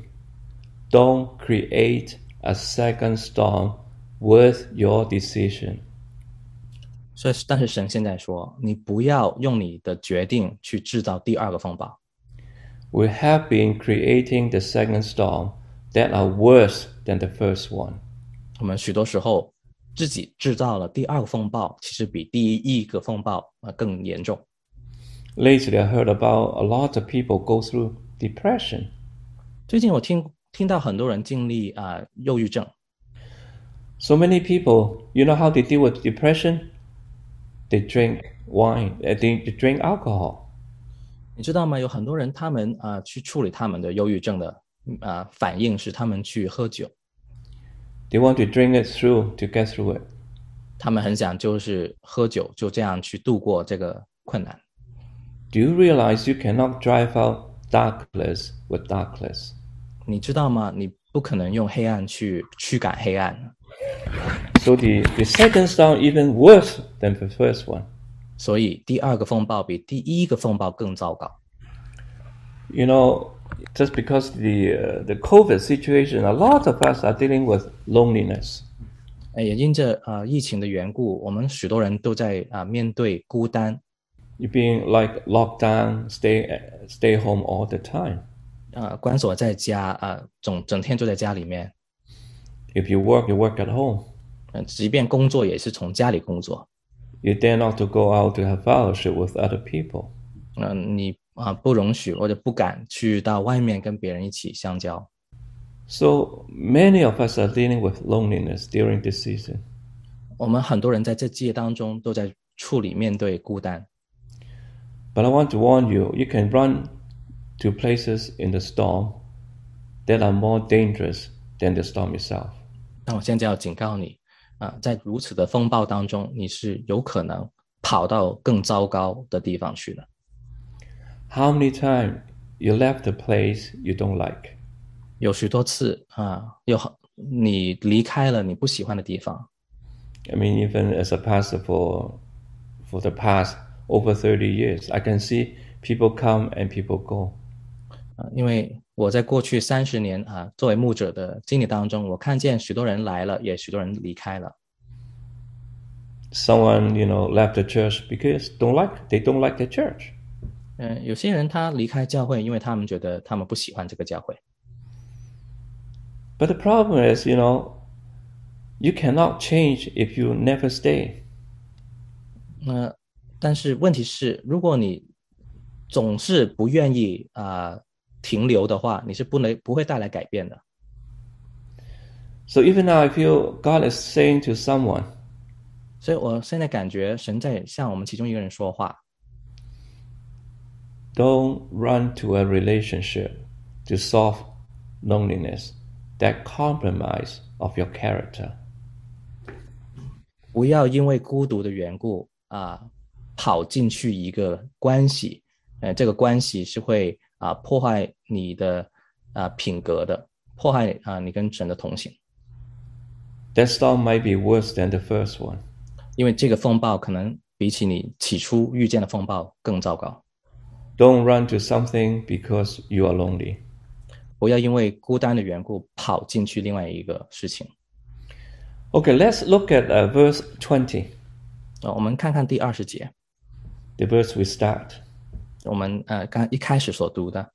Speaker 5: don't create a second storm with your decision.
Speaker 3: 所以，但是神现在说，你不要用你的决定去制造第二个风暴。
Speaker 5: We have been creating the second storm that are worse than the first one.
Speaker 3: 我们许多时候 自己制造了第二个风暴，其实比第一个风暴呃更严重。
Speaker 5: Lately, I heard about a lot of people go through depression.
Speaker 3: 最近我听听到很多人经历啊、忧郁症，
Speaker 5: So many people, you know how they deal with depression? They drink wine, uh, they, they drink alcohol.
Speaker 3: 你知道吗？有很多人他们啊、去处理他们的忧郁症的啊、反应是他们去喝酒，
Speaker 5: They want to drink it through to get through it.
Speaker 3: 他们很想就是喝酒就这样去度过这个困难。
Speaker 5: Do you realize you cannot drive out darkness with darkness?
Speaker 3: 你知道吗？你不可能用黑暗去驱赶黑暗，
Speaker 5: So the, the second storm even worse than the first one.
Speaker 3: 所以第二个风暴比第一个风暴更糟糕。
Speaker 5: You know, just because the uh, the COVID situation, a lot of us are dealing with loneliness.
Speaker 3: 哎，也因着呃疫情的缘故，我们许多人都在啊、面对孤单，
Speaker 5: You're being like locked down, stay stay home all the time.
Speaker 3: 呃关锁在家，呃总整天就在家里面，
Speaker 5: If you work, you work at home.
Speaker 3: 呃即便工作也是从家里工作，
Speaker 5: You dare not to go out to have fellowship with other people.
Speaker 3: 嗯、你 啊、不容许或者不敢去到外面跟别人一起相交
Speaker 5: ，So many of us are dealing with loneliness during this season.
Speaker 3: 我们很多人在这季当中都在处理面对孤单
Speaker 5: ，But I want to warn you, you can run to places in the storm that are more dangerous than the storm itself.
Speaker 3: 那我现在要警告你，啊、在如此的风暴当中，你是有可能跑到更糟糕的地方去的。
Speaker 5: How many times you left a place you don't like?
Speaker 3: 有许多次啊，有很你离开了你不喜欢的地方，
Speaker 5: I mean, even as a pastor for for the past over 30 years, I can see people come and people go.
Speaker 3: 啊，因为我在过去三十年啊，作为牧者的经历当中，我看见许多人来了，也许多人离开了。
Speaker 5: Someone, you know, left the church because don't like they don't like the church.
Speaker 3: 嗯，有些人他离开教会，因为他们觉得他们不喜欢这个教会。
Speaker 5: But the problem is, you know, you cannot change if you never stay.
Speaker 3: 那、但是问题是，如果你总是不愿意啊、停留的话，你是不能不会带来改变的。
Speaker 5: So even now, I feel God is saying to someone,
Speaker 3: 所以我现在感觉神在向我们其中一个人说话，
Speaker 5: don't run to a relationship to solve loneliness, that compromise of your character.
Speaker 3: 不要因为孤独的缘故啊、跑进去一个关系，呃，这个关系是会啊、破坏你的啊、品格的，破坏啊、你跟神的同行，
Speaker 5: That storm might be worse than the first one.
Speaker 3: 因为这个风暴可能比起你起初遇见的风暴更糟糕。
Speaker 5: Don't run to something because you are lonely.
Speaker 3: 不要因为孤单的缘故跑进去另外一个事情。
Speaker 5: Okay, let's look at uh, verse 20,
Speaker 3: 呃，我们看看第二十节，
Speaker 5: the verse we start.
Speaker 3: 我们呃刚一开始所读的，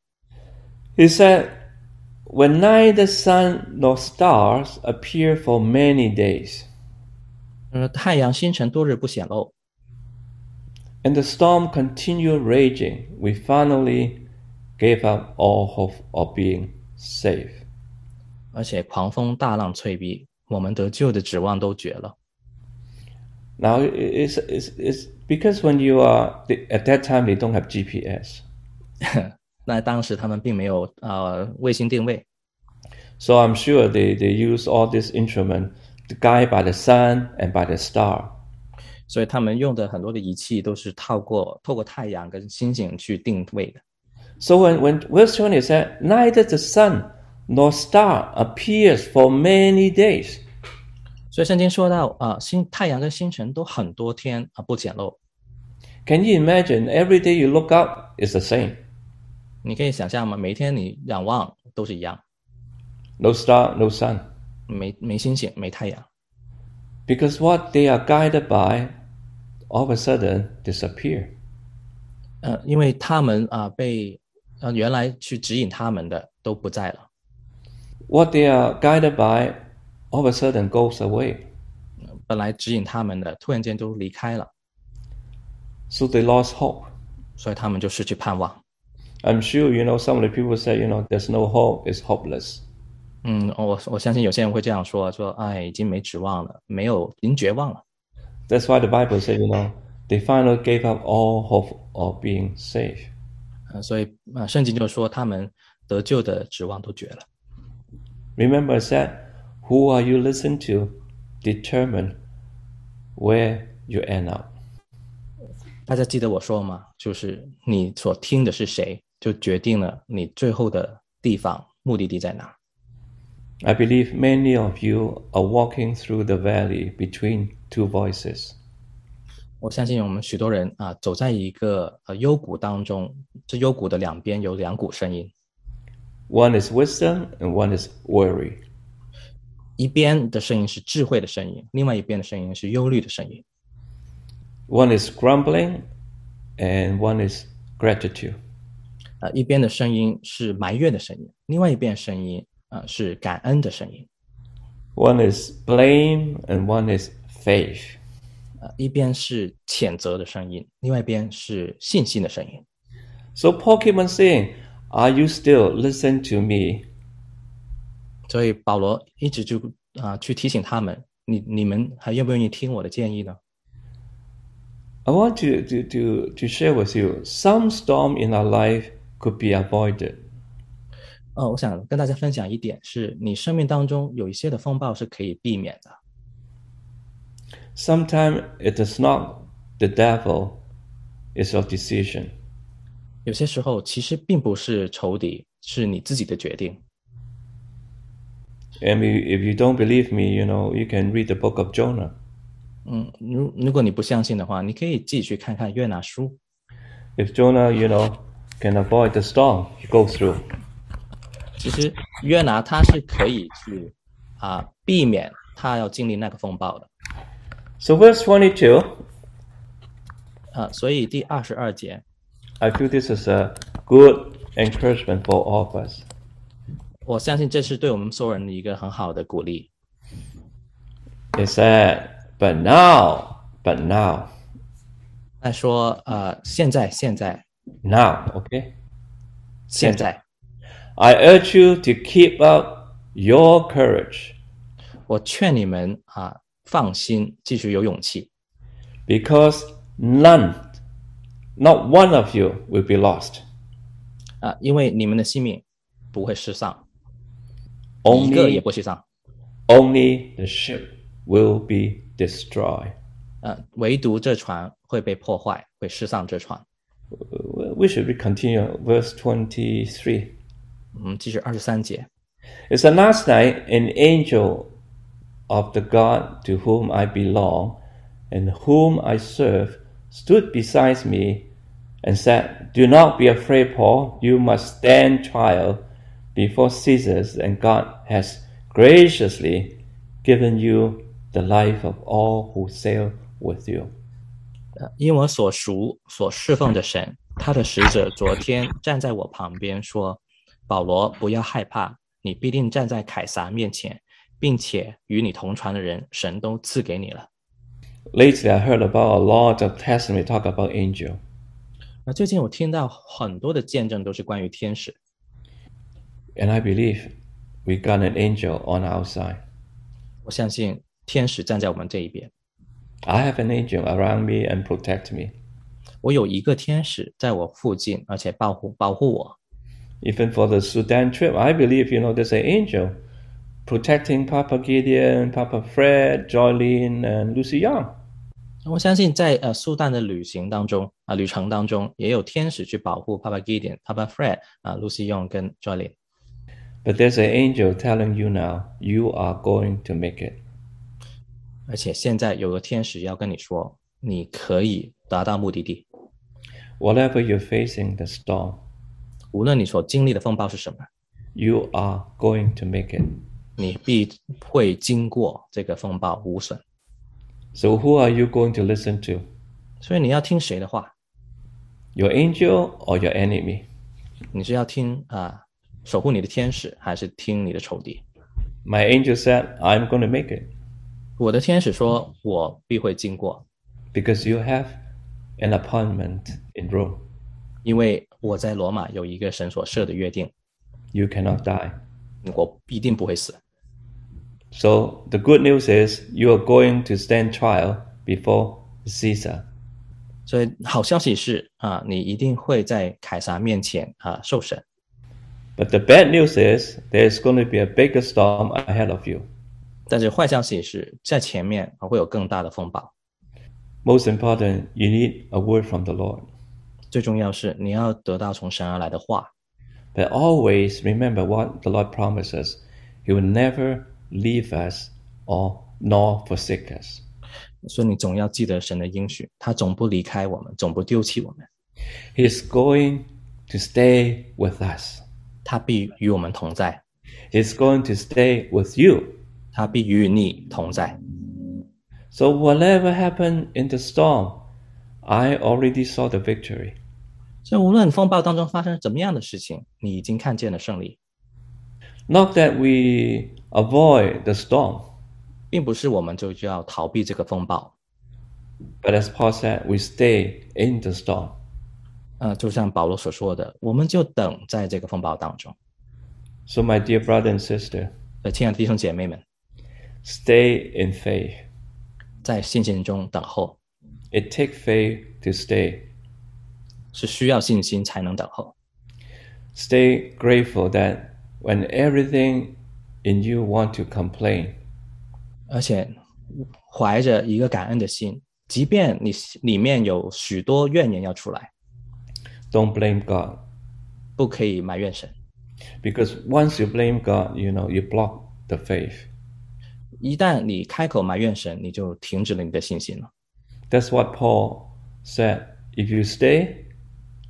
Speaker 5: He said, When neither sun nor stars appear for many days,
Speaker 3: 呃，太阳星辰多日不显露，
Speaker 5: and the storm continued raging, we finally gave up all hope of being safe.
Speaker 3: 而且狂风大浪催逼，我们得救的指望都绝了。
Speaker 5: Now, it's, it's, it's because when you are, at that time, they don't have GPS.
Speaker 3: 那当时他们并没有呃卫星定位，
Speaker 5: So I'm sure they, they use all this instrument to guide by the sun and by the star.
Speaker 3: 所以他们用的很多的仪器都是透过透过太阳跟星星去定位的。
Speaker 5: So when, when verse 20 said, neither the sun nor star appears for many days.
Speaker 3: 所以圣经说到啊、星太阳跟星辰都很多天啊、不显露，
Speaker 5: Can you imagine every day you look up is the same?
Speaker 3: 你可以想象吗？每一天你仰望都是一样，
Speaker 5: No star, no sun.
Speaker 3: 没没星星，没太阳，
Speaker 5: Because what they are guided by all of a sudden disappear.
Speaker 3: 呃，因为他们啊、被呃原来去指引他们的都不在了，
Speaker 5: What they are guided by all of a sudden goes away.
Speaker 3: 本来指引他们的突然间都离开了，
Speaker 5: So they lost hope.
Speaker 3: 所以他们就失去盼望。
Speaker 5: I'm sure you know some of the people say, you know, there's no hope, it's hopeless.
Speaker 3: 嗯，我我相信有些人会这样说，说哎，已经没指望了，没有，已经绝望了。
Speaker 5: That's why the Bible says, you know, they finally gave up all hope of being saved.
Speaker 3: 呃，所以呃，圣经就说他们得救的指望都绝了。
Speaker 5: Remember I said, who are you listening to determine where you end up.
Speaker 3: 大家记得我说吗？就是你所听的是谁，就决定了你最后的地方目的地在哪。
Speaker 5: I believe many of you are walking through the valley between two voices.
Speaker 3: 我相信我们许多人啊，走在一个呃幽谷当中，这幽谷的两边有两股声音，
Speaker 5: One is wisdom and one is worry.
Speaker 3: 一边的声音是智慧的声音，另外一边的声音是忧虑的声音。
Speaker 5: One is grumbling and one is gratitude.
Speaker 3: 呃，一边的声音是埋怨的声音，另外一边的声音 呃是感恩的声音。
Speaker 5: One is blame and one is faith.
Speaker 3: 呃，一边是谴责的声音，另外一边是信心的声音。
Speaker 5: So Paul keep on saying, Are you still listening to me?
Speaker 3: 所以保罗一直就啊、去提醒他们，你你们还愿不愿意听我的建议呢？
Speaker 5: I want to, to, to, to share with you some storm in our life could be avoided.
Speaker 3: 呃，我想跟大家分享一点，是你生命当中有一些的风暴是可以避免的。
Speaker 5: Sometimes it is not the devil, it's your decision.
Speaker 3: 有些时候其实并不是仇敌，是你自己的决定。
Speaker 5: And we- if you don't believe me, you know, you can read the book of Jonah.
Speaker 3: 嗯，如如果你不相信的话，你可以自己去看看约拿书。
Speaker 5: If Jonah, you know, can avoid the storm he goes through,
Speaker 3: 其实约拿他是可以去啊、避免他要经历那个风暴的。
Speaker 5: So, verse 22,
Speaker 3: 啊、所以第二十二节，
Speaker 5: I feel this is a good encouragement for all of us.
Speaker 3: 我相信这是对我们所有人的一个很好的鼓励。
Speaker 5: It said, But now, but now,
Speaker 3: 他说，呃，现在，现在，
Speaker 5: now, okay?
Speaker 3: 现在，
Speaker 5: I urge you to keep up your courage
Speaker 3: 我劝你们啊、放心，继续有勇气，
Speaker 5: because none, not one of you will be lost.
Speaker 3: 啊、因为你们的性命不会失丧，一个也
Speaker 5: Only,
Speaker 3: 不会失丧，
Speaker 5: only the ship will be destroyed.
Speaker 3: 呃，唯独这船会被破坏，会失丧这船。
Speaker 5: We should continue verse 23.
Speaker 3: 嗯，继续二十三节，
Speaker 5: It's the last night, an angel of the God to whom I belong and whom I serve stood beside me and said, Do not be afraid, Paul. You must stand trial before Caesar, and God has graciously given you the life of all who sail with you.
Speaker 3: 呃，因我所属所侍奉的神，他的使者昨天站在我旁边说：“ 保罗，不要害怕，你必定站在凯撒面前，并且与你同船的人，神都赐给你了。
Speaker 5: Lately, I heard about a lot of testimony talk about angel.
Speaker 3: ”那最近我听到很多的见证都是关于天使，
Speaker 5: And I believe we got an angel on our side.
Speaker 3: 我相信天使站在我们这一边。
Speaker 5: I have an angel around me and protect me.
Speaker 3: 我有一个天使在我附近，而且保护保护我。
Speaker 5: Even for the Sudan trip, I believe, you know, there's an angel protecting Papa Gideon, Papa Fred, Jolene, and Lucy Young.
Speaker 3: 我相信在呃苏丹的旅行当中啊、旅程当中，也有天使去保护 Papa Gideon、Papa Fred 啊、Lucy Young 跟 Jolin。
Speaker 5: But there's an angel telling you now, you are going to make it.
Speaker 3: 而且现在有个天使要跟你说，你可以达到目的地。
Speaker 5: Whatever you're facing the storm,
Speaker 3: 无论你所经历的风暴是什么，
Speaker 5: you are going to make it.
Speaker 3: 你必会经过这个风暴无损。
Speaker 5: So who are you going to listen to?
Speaker 3: 所以你要听谁的话？
Speaker 5: Your angel or your enemy?
Speaker 3: 你是要听啊、守护你的天使，还是听你的仇敌？
Speaker 5: My angel said, I'm going to make it
Speaker 3: 我的天使说：“我必会经过，
Speaker 5: because you have an appointment in Rome.
Speaker 3: 因为 我在罗马有一个神所设的约定，
Speaker 5: You cannot die.
Speaker 3: 我必定不会死。
Speaker 5: So the good news is you are going to stand trial before Caesar.
Speaker 3: 所以好消息是啊，你一定会在凯撒面前啊受审。
Speaker 5: But the bad news is there's going to be a bigger storm ahead of you.
Speaker 3: 但是坏消息是在前面啊会有更大的风暴。
Speaker 5: Most important, you need a word from the Lord.
Speaker 3: 最重要是你要得到从神而来的话，
Speaker 5: But always remember what the Lord promises. He will never leave us or nor forsake us.
Speaker 3: 所以你总要记得神的应许，他总不离开我们，总不丢弃我们，
Speaker 5: He is going to stay with us.
Speaker 3: 他必与我们同在，
Speaker 5: He's going to stay with you.
Speaker 3: 他必与你同在。
Speaker 5: So whatever happened in the storm, I already saw the victory.
Speaker 3: 所以无论风暴当中发生怎么样的事情，你已经看见了胜利，
Speaker 5: Not that we avoid the storm,
Speaker 3: 并不是我们就就要逃避这个风暴。
Speaker 5: but as Paul said, we stay in the storm.
Speaker 3: 呃，就像保罗所说的，我们就等在这个风暴当中。
Speaker 5: So my dear brother and sister,
Speaker 3: 呃，亲爱的弟兄姐妹们，
Speaker 5: stay in faith.
Speaker 3: 在信心中等候，
Speaker 5: It takes faith to stay.
Speaker 3: 是需要信心才能等候。
Speaker 5: Stay grateful that when everything in you want to complain,
Speaker 3: 而且怀着一个感恩的心，即便你里面有许多怨言要出来，
Speaker 5: don't blame God.
Speaker 3: 不可以埋怨神，
Speaker 5: Because once you blame God, you know, you block the faith.
Speaker 3: 一旦你开口埋怨神，你就停止了你的信心了。
Speaker 5: That's what Paul said. If you stay,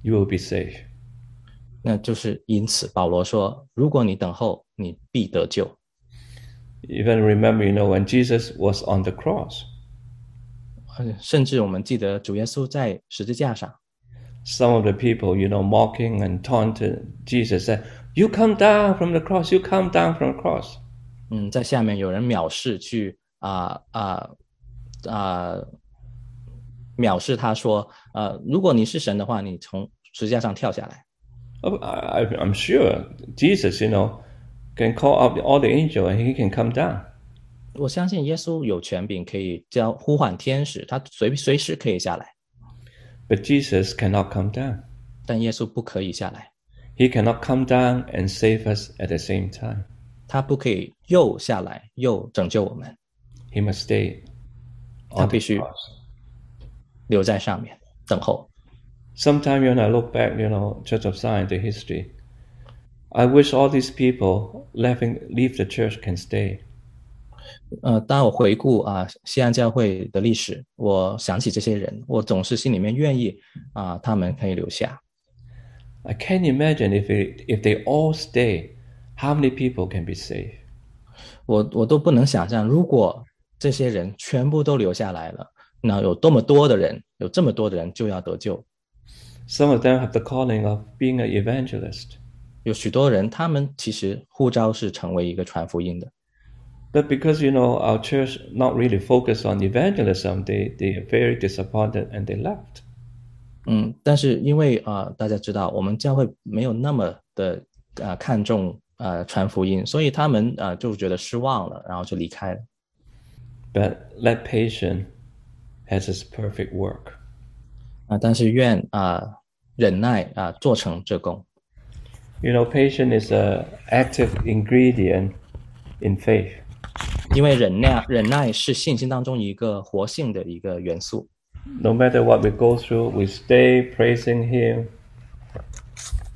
Speaker 5: you will be safe.
Speaker 3: 那就是因此，保罗说：“如果你等候，你必得救。
Speaker 5: Even remember, you know, when Jesus was on the cross,
Speaker 3: ”呃甚至我们记得主耶稣在十字架上，
Speaker 5: some of the people, you know, mocking and taunted Jesus said, You come down from the cross, you come down from the cross.
Speaker 3: 嗯，在下面有人藐视去啊啊啊 藐视他说：“呃，如果你是神的话，你从十字架上跳下来。”
Speaker 5: Oh, I, I- I'm sure Jesus, you know, can call up all the angel and he can come down.
Speaker 3: 我相信耶稣有权柄可以叫呼唤天使，他随随时可以下来，
Speaker 5: But Jesus cannot come down.
Speaker 3: 但耶稣不可以下来，
Speaker 5: He cannot come down and save us at the same time.
Speaker 3: 他不可以又下来又拯救我们，
Speaker 5: He must stay
Speaker 3: 他
Speaker 5: on the
Speaker 3: 必须
Speaker 5: cross.
Speaker 3: 留在上面等候。
Speaker 5: Sometime when I look back, you know, Church of Zion, the history, I wish all these people leaving leave the church can stay.
Speaker 3: 呃，当我回顾啊西安教会的历史，我想起这些人，我总是心里面愿意啊他们可以留下。
Speaker 5: I can't imagine if it, if they all stay, how many people can be saved?
Speaker 3: 我我都不能想象，如果这些人全部都留下来了， 那有多么多的人，有这么多的人就要得救。
Speaker 5: Some of them have the calling of being an evangelist.
Speaker 3: 有许多人，他们其实呼召是成为一个传福音的，
Speaker 5: But because you know our church not really focused on evangelism, they they are very disappointed and they left.
Speaker 3: 嗯，但是因为啊、呃大家知道我们教会没有那么的呃看重呃传福音，所以他们呃就觉得失望了，然后就离开了。
Speaker 5: But let patience has its perfect work.
Speaker 3: 啊、但是愿啊、忍耐啊、做成这功。
Speaker 5: You know, patience is a active ingredient in faith.
Speaker 3: 因为忍耐忍耐是信心当中一个活性的一个元素。
Speaker 5: No matter what we go through, we stay praising Him.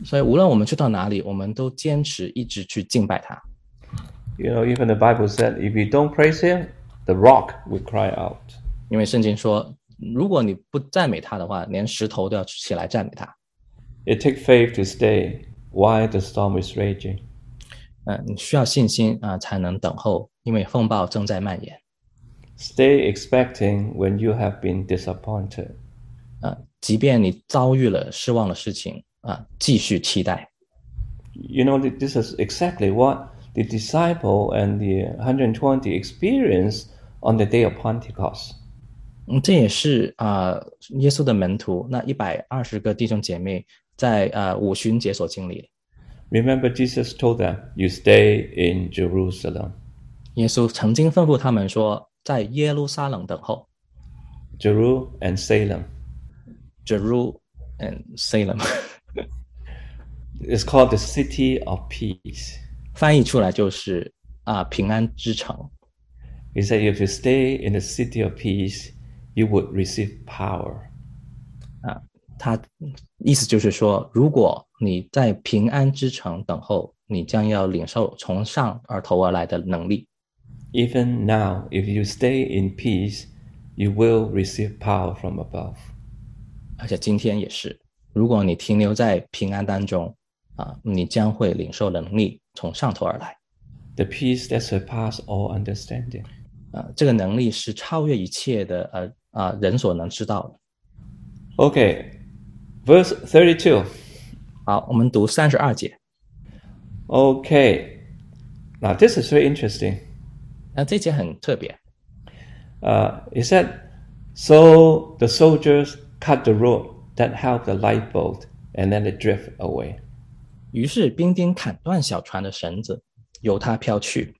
Speaker 3: 所以无论我们去到哪里，我们都坚持一直去敬拜他。
Speaker 5: You know, even the Bible said, if we don't praise Him, the rock will cry out.
Speaker 3: 因为圣经说， 如果你不赞美他的话，连石头都要起来赞美他。
Speaker 5: It takes faith to stay while the storm is raging.
Speaker 3: 嗯，你需要信心啊、才能等候，因为风暴正在蔓延。
Speaker 5: Stay expecting when you have been disappointed.
Speaker 3: 啊、即便你遭遇了失望的事情啊、继续期待。
Speaker 5: You know, th- this is exactly what the disciple and the 120 experienced on the day of Pentecost.
Speaker 3: 嗯，这也是啊、耶稣的门徒那一百二十个弟兄姐妹在呃五旬节所经历的。
Speaker 5: Remember, Jesus told them, You stay in Jerusalem.
Speaker 3: 耶稣曾经吩咐他们说，在耶路撒冷等候
Speaker 5: Jeru and Salem.
Speaker 3: Jeru and
Speaker 5: Salem，It's called the city of peace.
Speaker 3: 翻译出来就是啊、平安之城。
Speaker 5: He said, If you stay in the city of peace, you would receive power.
Speaker 3: 他意思就是说，如果你在平安之城等候，你将要领受从上而头而来的能力。
Speaker 5: Even now, if you stay in peace, you will receive power from above.
Speaker 3: 而且今天也是，如果你停留在平安当中啊，你将会领受能力从上头而来
Speaker 5: The peace that surpasses all understanding.
Speaker 3: 啊，这个能力是超越一切的呃 啊人所能知道的。
Speaker 5: Okay, verse 32.
Speaker 3: 好，我们读三十二节。
Speaker 5: Okay, now this is very interesting.
Speaker 3: 那这节很特别，
Speaker 5: Uh, it said, So the soldiers cut the rope that held the lifeboat, and then it drift away.
Speaker 3: 于是兵丁砍断小船的绳子，由它飘去。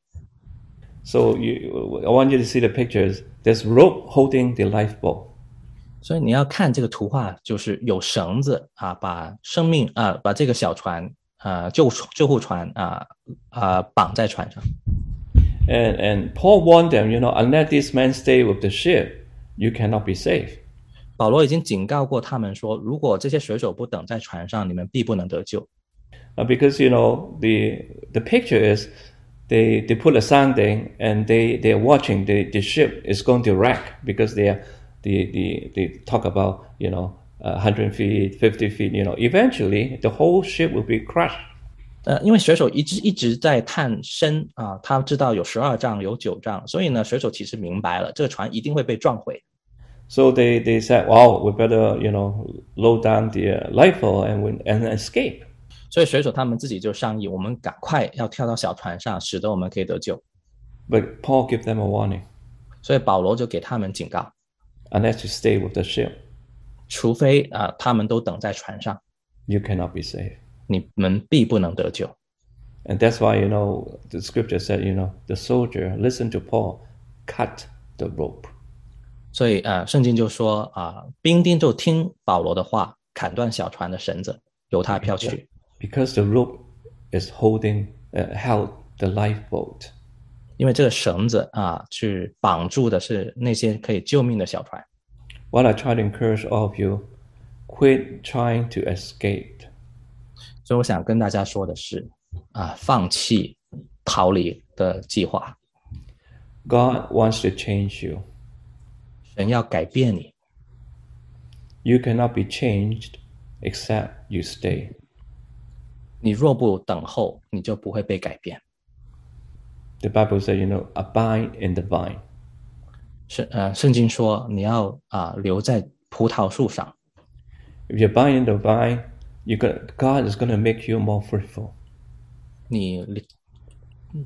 Speaker 5: So you, I want you to see the pictures. There's rope holding the lifeboat.
Speaker 3: 所以你要看这个图画，就是有绳子啊，把生命啊，把这个小船啊救救护船啊啊绑在船上。
Speaker 5: And, and Paul warned them, you know, unless these men stay with the ship, you cannot be safe.
Speaker 3: 保罗已经警告过他们说，如果这些水手不等在船上，你们必不能得救。
Speaker 5: Uh, because, you know, the, the picture is they they put a sounding and they they're watching the, the ship is going to wreck because they are the the they talk about you know uh, 100 feet 50 feet you know eventually the whole ship will be crushed
Speaker 3: 呃，因为水手一直一直在探深啊，他知道有十二丈，有九丈，所以呢，水手其实明白了，这个船一定会被撞毁。
Speaker 5: So they they said, "Wow, we better you know load down the uh, lifeboat and and escape."
Speaker 3: 所以水手他们自己就商议，我们赶快要跳到小船上，使得我们可以得救。
Speaker 5: But Paul gave them a warning.
Speaker 3: 所以保罗就给他们警告，
Speaker 5: Unless you stay with the ship,
Speaker 3: 除非啊、他们都等在船上，
Speaker 5: you cannot be saved.
Speaker 3: 你们必不能得救。
Speaker 5: And that's why, you know, the scripture said, you know, the soldier listened to Paul, cut the rope.
Speaker 3: 所以呃，圣经就说啊、兵丁就听保罗的话，砍断小船的绳子，由他飘去，
Speaker 5: Because the rope is holding, uh, held the lifeboat.
Speaker 3: 因为这个绳子啊，去绑住的是那些可以救命的小船。
Speaker 5: What I try to encourage all of you, quit trying to escape.
Speaker 3: 所以我想跟大家说的是啊，放弃逃离的计划，
Speaker 5: God wants to change you.
Speaker 3: 神要改变你，
Speaker 5: You cannot be changed except you stay.
Speaker 3: 你若不等候，你就不会被改变。
Speaker 5: The Bible says, you know, abide in the vine.
Speaker 3: 是呃，圣经说你要啊、留在葡萄树上，
Speaker 5: If you abide in the vine, you got, God is going to make you more fruitful.
Speaker 3: 你留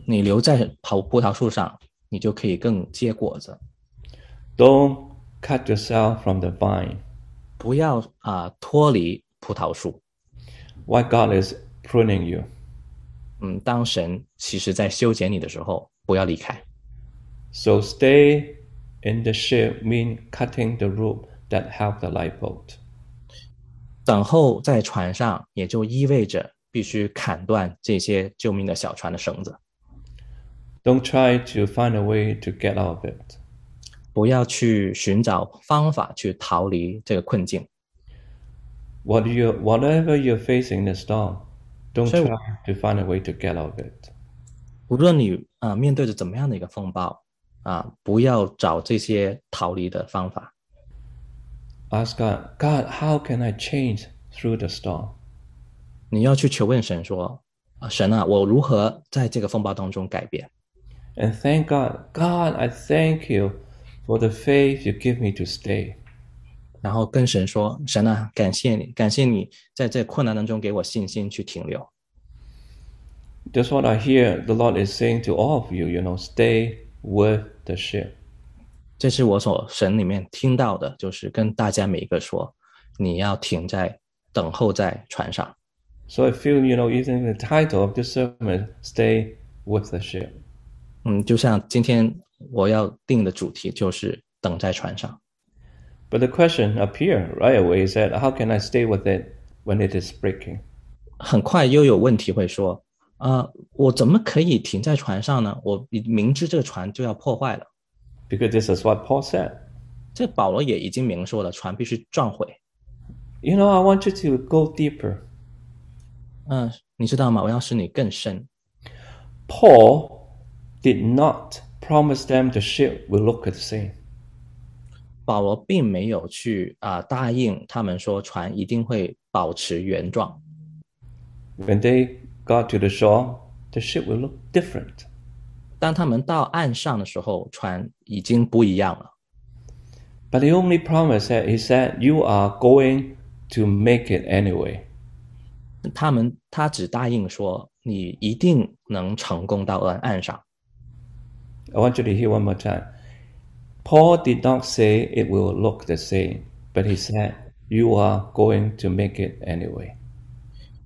Speaker 3: 你留在葡葡萄树上，你就可以更结果子。
Speaker 5: Don't cut yourself from the vine.
Speaker 3: 不要啊、脱离葡萄树。
Speaker 5: Why God is pruning you.
Speaker 3: 嗯，当神其实在修剪你的时候，不要离开。
Speaker 5: So stay in the ship mean cutting the rope that held the lifeboat.
Speaker 3: 等候在船上，也就意味着必须砍断这些救命的小船的绳子，
Speaker 5: Don't try to find a way to get out of it.
Speaker 3: 不要去寻找方法去逃离这个困境。
Speaker 5: What you, whatever you're facing in the storm, don't
Speaker 3: So-
Speaker 5: try to find a way to get out of it.
Speaker 3: 无论你啊、面对着怎么样的一个风暴啊、不要找这些逃离的方法，
Speaker 5: Ask God, God, how can I change through the storm?
Speaker 3: 你要去求问神说：“啊，神啊，我如何在这个风暴当中改变
Speaker 5: And thank God, God, I thank you for the faith you give me to stay.？”
Speaker 3: 然后跟神说：“神啊，感谢你，感谢你在这困难当中给我信心去停留。
Speaker 5: That's what I hear the Lord is saying to all of you, you know, stay with the ship.
Speaker 3: ”这是我所神里面听到的，就是跟大家每一个说：“你要停在等候在船上。
Speaker 5: So I feel, you know, even the title of this sermon, Stay with the Ship.
Speaker 3: ”嗯，就像今天我要定的主题就是等在船上。
Speaker 5: But the question up here right away is that how can I stay with it when it is breaking?
Speaker 3: 很快又有问题会说：“啊、我怎么可以停在船上呢？我明知这个船就要破坏了。
Speaker 5: Because this is what Paul said.
Speaker 3: 这保罗也已经明说了，船必须撞毁。
Speaker 5: You know, I want you to go deeper.
Speaker 3: 嗯、你知道吗？我要使你更深。
Speaker 5: Paul did not promise them the ship will look the same.
Speaker 3: 保罗并没有去啊、答应他们说船一定会保持原状。
Speaker 5: When they got to the shore, the ship will look different.
Speaker 3: 当他们到岸上的时候，船已经不一样了。
Speaker 5: But the only promise that he said, you are going to make it anyway.
Speaker 3: 他们他只答应说你一定能成功到岸岸上。
Speaker 5: I want you to hear one more time. Paul did not say it will look the same, but he said, you are going to make it anyway.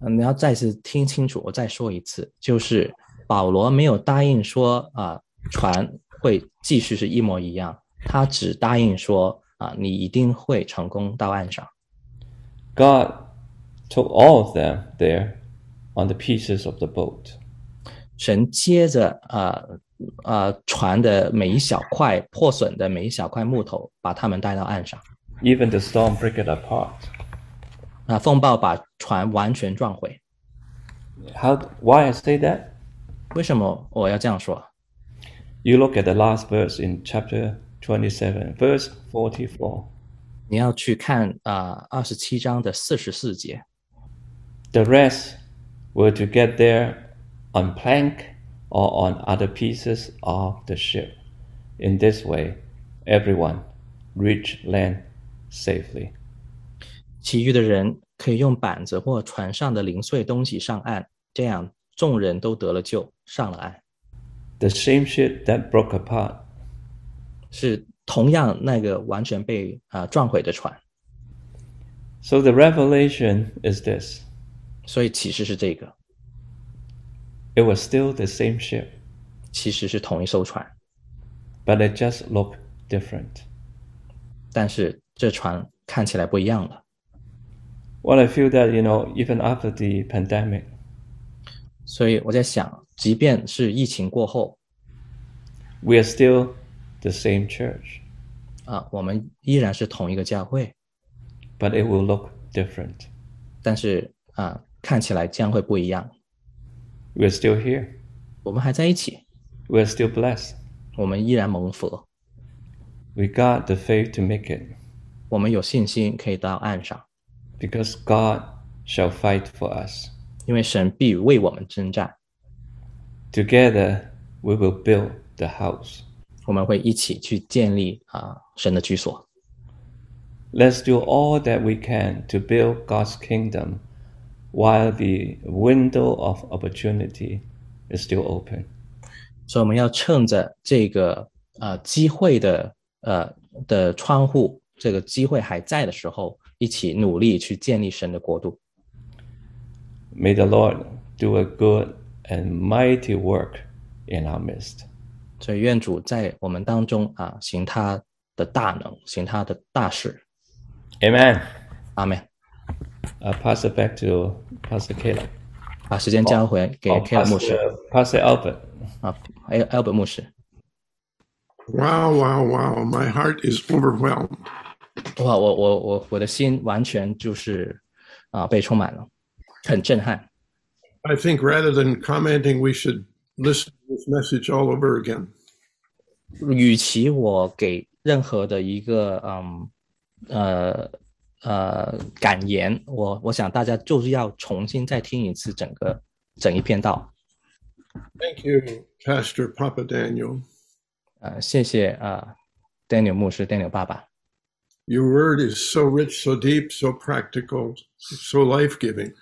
Speaker 3: 嗯，你要再次听清楚，我再说一次，就是保罗没有答应说啊、船会继续是一模一样，他只答应说啊、你一定会成功到岸上。
Speaker 5: God took all of them there on the pieces of the boat.
Speaker 3: 神接着呃 呃船的每一小块破损的每一小块木头，把它们带到岸上。
Speaker 5: Even the storm break it apart.
Speaker 3: 啊，风暴把船完全撞毁。
Speaker 5: How? Why I say that?
Speaker 3: 为什么我要这样说？
Speaker 5: You look at the last verse in chapter 27, verse 44.
Speaker 3: 你要去看啊二十七章的四十四节，
Speaker 5: The rest were to get there on plank or on other pieces of the ship. In this way, everyone reached land safely.
Speaker 3: 其余的人可以用板子或船上的零碎东西上岸，这样众人都得了救，上了岸。
Speaker 5: The same ship that broke apart
Speaker 3: 是同样那个完全被啊、撞毁的船，
Speaker 5: So the revelation is this
Speaker 3: 所以启示是这个，
Speaker 5: it was still the same ship,
Speaker 3: 其实是同一艘船，
Speaker 5: but it just looked different.
Speaker 3: 但是这船看起来不一样了。
Speaker 5: Well, I feel that, you know, even after the pandemic,
Speaker 3: 所以我在想，即便是疫情过后
Speaker 5: we are still the same church,
Speaker 3: 啊，我们依然是同一个教会，
Speaker 5: but it will look different.
Speaker 3: 但是啊，看起来将会不一样。
Speaker 5: We are still here.
Speaker 3: 我们还在一起，
Speaker 5: We are still blessed.
Speaker 3: 我们依然蒙福，
Speaker 5: We got the faith to make it
Speaker 3: 我们有信心可以到岸上，
Speaker 5: because God shall fight for us.
Speaker 3: 因为神必为我们征战，
Speaker 5: Together, we will build the house.
Speaker 3: 我们会一起去建立啊神的居所。
Speaker 5: Let's do all that we can to build God's kingdom while the window of opportunity is still open.
Speaker 3: 所以我们要趁着这个呃机会的呃的窗户，这个机会还在的时候，一起努力去建立神的国度。
Speaker 5: May the Lord do a good and mighty work in our midst.
Speaker 3: 所以愿主在我们当中啊行他的大能，行他的大事。
Speaker 5: Amen.
Speaker 3: 阿 门。
Speaker 5: I'll pass it back to Pastor Caleb.
Speaker 3: 把时间交回给
Speaker 5: Oh,
Speaker 3: K 牧师
Speaker 5: Pastor, Pastor Albert.
Speaker 3: 啊，Al Albert 牧师。
Speaker 6: Wow, wow, wow. My heart is overwhelmed.
Speaker 3: 哇，我我我我的心完全就是啊被充满了，很震撼。
Speaker 6: I think rather than commenting, we should listen to this message all over again.
Speaker 3: 与其我给任何的一个嗯 呃 呃感言，我我想大家就是要重新再听一次整个整一篇道。
Speaker 6: Thank you, Pastor Papa Daniel.
Speaker 3: 呃，谢谢啊、Daniel 牧师，Daniel 爸爸
Speaker 6: ，Your word is so rich, so deep, so practical, so life giving.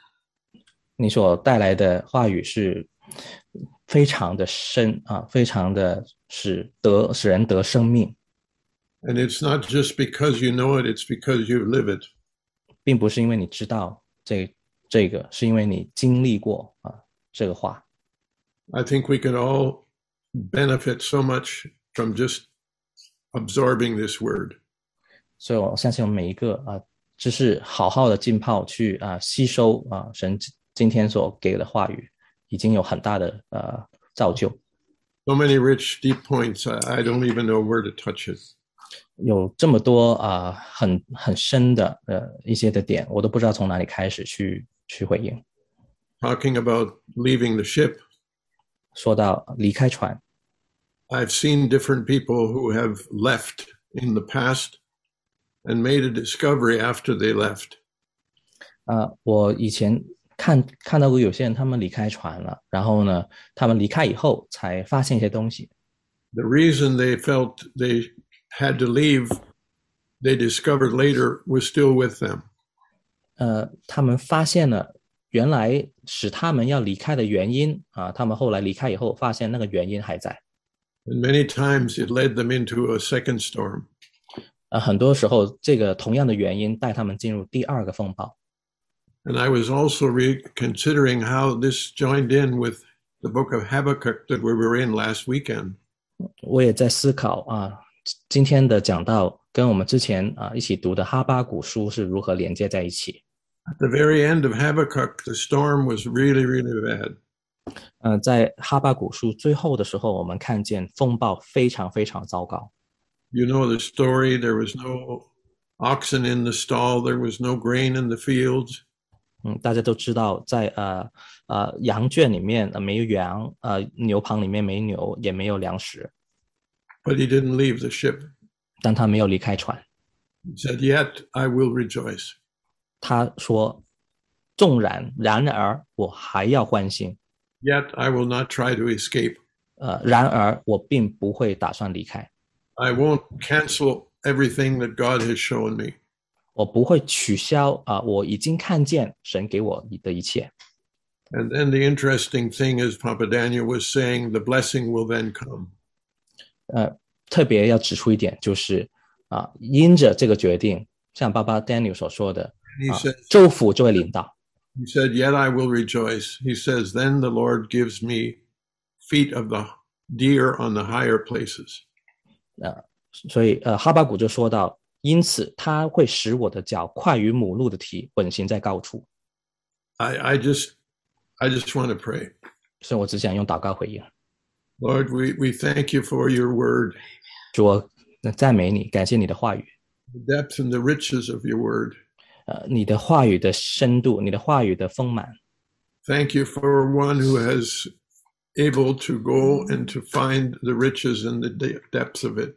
Speaker 3: 你所带来的话语是非常的深啊，非常的使得使人得生命，
Speaker 6: And it's not just because you know it, it's because you live it.
Speaker 3: 并不是因为你知道这这个，是因为你经历过啊这个话。
Speaker 6: I think we can all benefit so much from just absorbing this word.
Speaker 3: 所以我相信我们每一个啊，只是好好的浸泡去啊吸收啊神今天所给的话语，已经有很大的呃造就，
Speaker 6: So many rich, deep points. I, I don't even know where to touch it.
Speaker 3: 有这么多啊很很深的呃一些的点，我都不知道从哪里开始去去回应。
Speaker 6: Talking about leaving the ship,
Speaker 3: 说到离开船
Speaker 6: ，I've seen different people who have left in the past and made a discovery after they left.
Speaker 3: 啊，我以前看看到过有些人他们离开船了，然后呢，他们离开以后才发现一些东西。
Speaker 6: The reason they felt they had to leave, they discovered later was still with them.
Speaker 3: 呃，他们发现了原来使他们要离开的原因啊，他们后来离开以后，发现那个原因还在。
Speaker 6: And many times it led them into a second storm.
Speaker 3: 呃，很多时候这个同样的原因带他们进入第二个风暴。
Speaker 6: And I was also re- considering how this joined in with the book of Habakkuk that we were in last weekend.
Speaker 3: 我也在思考啊， 今天的讲到跟我们之前啊一起读的哈巴谷书是如何连接在一起。
Speaker 6: At the very end of Habakkuk, the storm was really, really bad.
Speaker 3: 呃，在哈巴谷书最后的时候，我们看见风暴非常非常糟糕。
Speaker 6: You know the story. There was no oxen in the stall, there was no grain in the fields.
Speaker 3: 嗯，大家都知道在，呃呃羊圈里面呃没有羊，呃牛棚里面没牛，也没有粮食，
Speaker 6: But he didn't leave the ship.
Speaker 3: 但他没有离开船。
Speaker 6: He said, Yet I will rejoice.
Speaker 3: 他说：“纵然，然而我还要欢欣，
Speaker 6: Yet I will not try to escape.
Speaker 3: 呃，然而我并不会打算离开，
Speaker 6: I won't cancel everything that God has shown me.
Speaker 3: 我不会取消啊、我已经看见神给我的一切。
Speaker 6: And then the interesting thing is, Papa Daniel was saying, the blessing will then come.
Speaker 3: 呃，特别要指出一点，就是啊、因着这个决定，像爸爸 Daniel 所说的啊祝福就会领导。
Speaker 6: He said, Yet I will rejoice. He says, Then the Lord gives me feet of the deer on the higher places.
Speaker 3: 所以，呃，哈巴谷就说到，因此他会使我的脚快于母鹿的蹄，稳行在高处。
Speaker 6: I, I just I just want to pray.
Speaker 3: 所以我只想用祷告回应，
Speaker 6: Lord, we, we thank you for your word,
Speaker 3: 主我赞美你，感谢你的话语，
Speaker 6: the depth and the riches of your word.
Speaker 3: 呃，你的话语的深度，你的话语的丰满。
Speaker 6: Thank you for one who has able to go and to find the riches and the de- depths of it.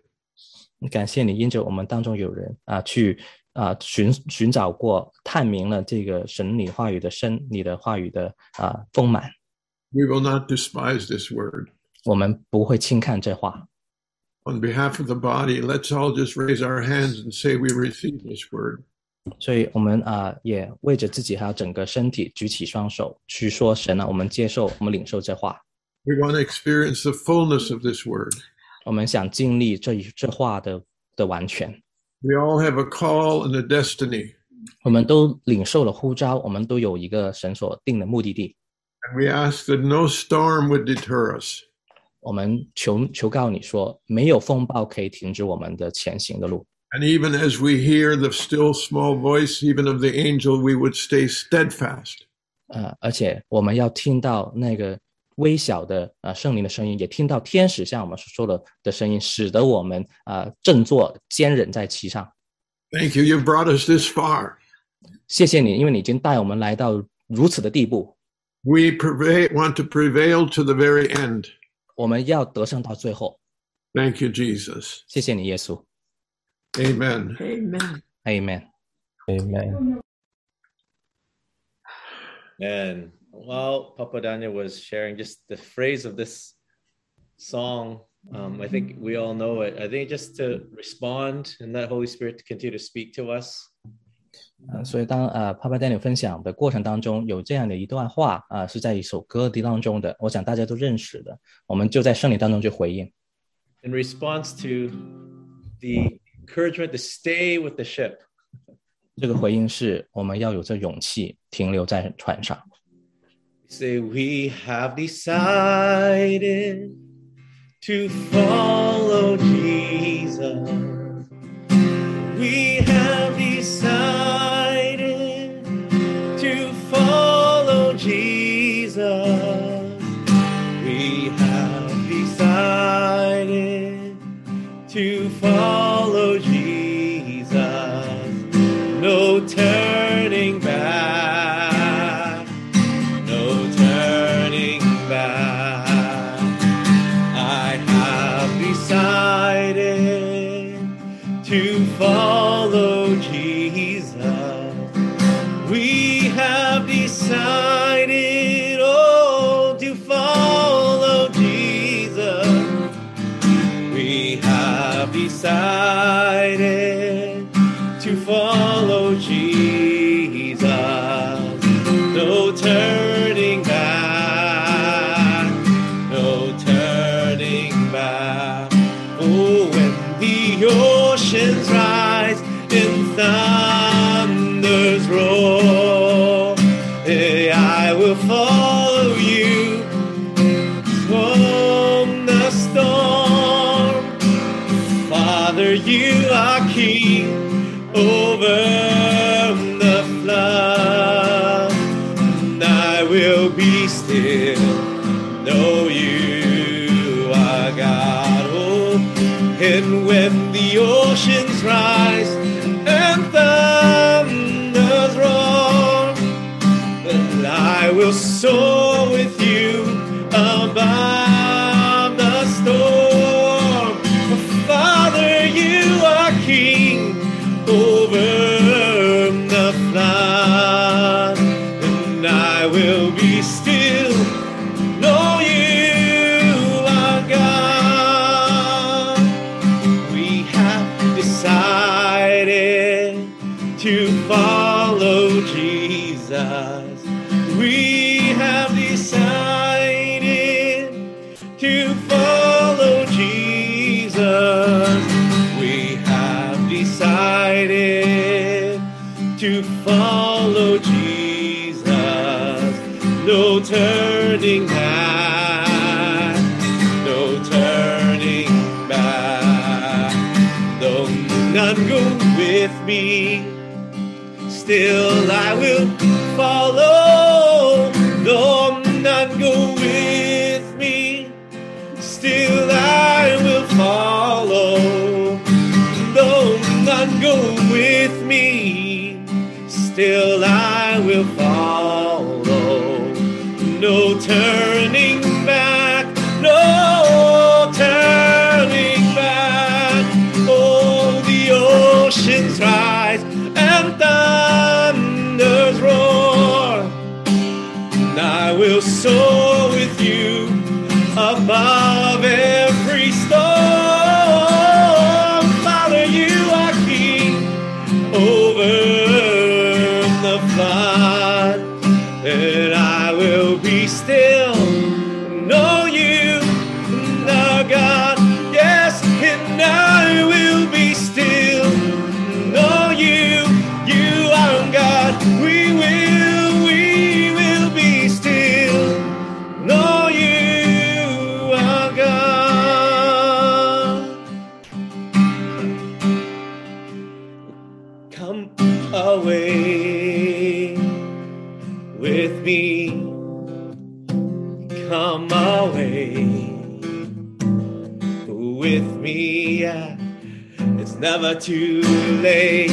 Speaker 3: 感谢你，因着我们当中有人啊，去啊寻寻找过、探明了这个神你话语的深，你的话语的啊丰满。
Speaker 6: We will not despise this word.
Speaker 3: 我们不会轻看这话。
Speaker 6: On behalf of the body, let's all just raise our hands and say we receive this word.
Speaker 3: 所以我们啊，也为着自己还有整个身体举起双手，去说神啊，我们接受，我们领受这话
Speaker 6: ，We want to experience the fullness of this word.
Speaker 3: 我们想经历这一这话的的完全。
Speaker 6: We all have a call and a destiny.
Speaker 3: 我们都领受了呼召，我们都有一个神所定的目的地。
Speaker 6: And we ask that no storm would deter us.
Speaker 3: 我们求求告你说，没有风暴可以停止我们的前行的路。
Speaker 6: And even as we hear the still small voice, even of the angel, we would stay steadfast.
Speaker 3: 呃，而且我们要听到那个微小的呃圣灵的声音，也听到天使像我们所说的的声音，使得我们呃振作坚忍在其上。
Speaker 6: Thank you. You've brought us this far.
Speaker 3: 谢谢你，因为你已经带我们来到如此的地步，
Speaker 6: We prevail, want to prevail to the very end.
Speaker 3: 我们要得胜到最后。
Speaker 6: Thank you, Jesus.
Speaker 3: 谢谢你，耶稣。
Speaker 6: Amen.
Speaker 1: Amen.
Speaker 3: Amen。
Speaker 5: Amen.
Speaker 4: And while Papa Daniel was sharing just the phrase of this song, um, I think we all know it. I think just to respond and let Holy Spirit continue to speak to us.
Speaker 3: 呃，所以当呃 Papa Daniel 分享的过程当中，有这样的一段话啊、是在一首歌的当中的，我想大家都认识的，我们就在圣灵当中去回应。
Speaker 4: in response to the encouragement to stay with the ship.
Speaker 3: 这个回应是我们要有这勇气停留在船上。
Speaker 4: Say, we have decided to follow Jesus. We to No turning back, no turning back. Though none go with me, still I will follow. No turning never too late.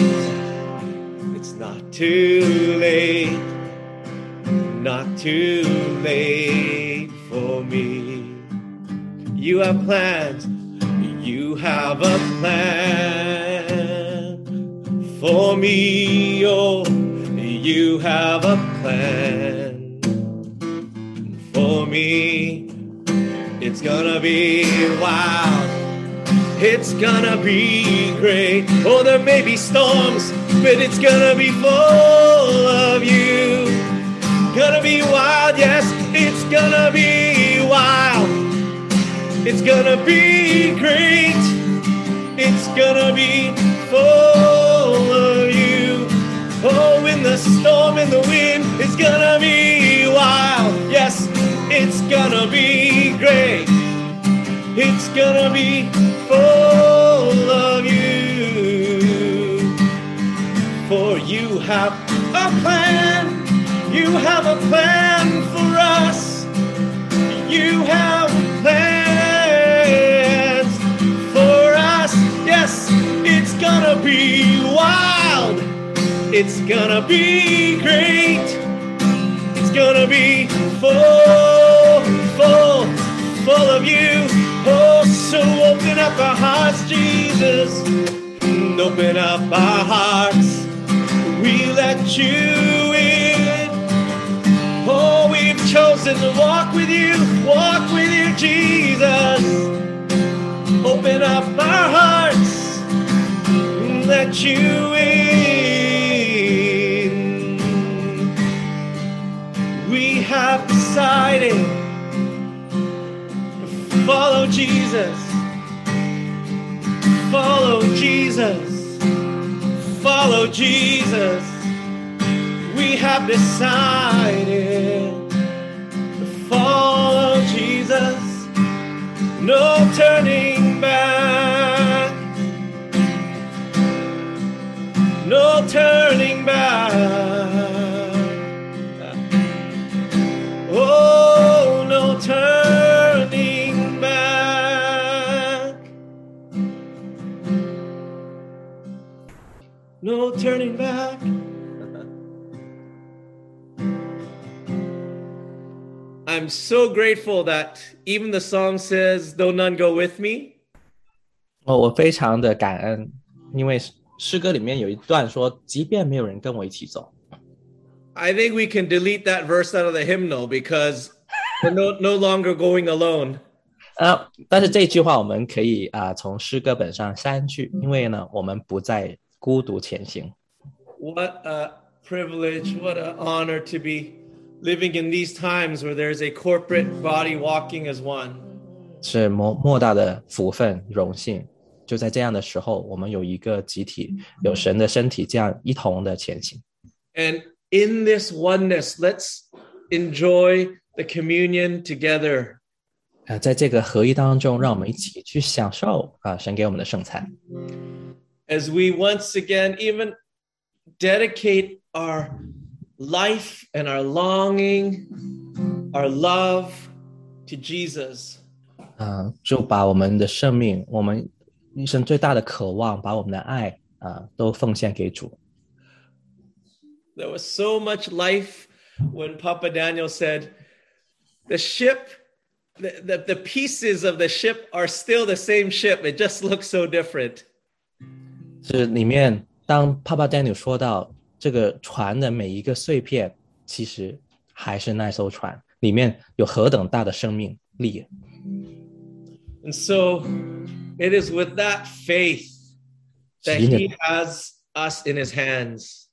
Speaker 4: It's not too late. Not too late for me. You have plans. You have a plan For me, oh, you have a plan. For me, it's gonna be wild. It's gonna be great. Oh, there may be storms, but it's gonna be full of you. Gonna be wild, yes, it's gonna be wild. It's gonna be great. It's gonna be full of you. Oh, in the storm, in the wind, it's gonna be wild. Yes, it's gonna be great. It's gonna be full of you. For you have a plan. You have a plan for us. You have plans for us. Yes, it's gonna be wild. It's gonna be great. It's gonna be full, full, full of you. Oh, so open up our hearts, Jesus. Open up our hearts. We let you in. Oh, we've chosen to walk with you, walk with you, Jesus. Open up our hearts, let you in. Follow Jesus, follow Jesus, follow Jesus we have decided to follow Jesus. No turning back. No turning back. No turning back. I'm so grateful that even the song says, Though none go with me.
Speaker 3: 哦，我非常的感恩，因为诗诗歌里面有一段说，即便没有人跟我一起走，
Speaker 4: I think we can delete that verse out of the hymnal because we're no, no longer going alone.
Speaker 3: 呃，但是这句话我们可以啊、从诗歌本上删去，因为呢，我们不再 孤独前行。
Speaker 4: What a privilege, what an honor to be living in these times where there's a corporate body walking as one.
Speaker 3: 是莫莫大的福分荣幸。就在这样的时候，我们有一个集体，有神的身体，这样一同的前行。
Speaker 4: And in this oneness, let's enjoy the communion together.
Speaker 3: 啊、在这个合一当中，让我们一起去享受啊、神给我们的圣餐。
Speaker 4: as we once again even dedicate our life and our longing, our love to Jesus.
Speaker 3: 啊、就把我们的生命，我们一生最大的渴望，把我们的爱啊、都奉献给主。
Speaker 4: There was so much life when Papa Daniel said, The ship, the, the, the pieces of the ship are still the same ship. It just looks so different.
Speaker 3: 是里面，当 Papa Daniel 说到这个船的每一个碎片，其实还是那艘船，里面有何等大的生命力。
Speaker 4: And so it is with that faith that he has us in his hands.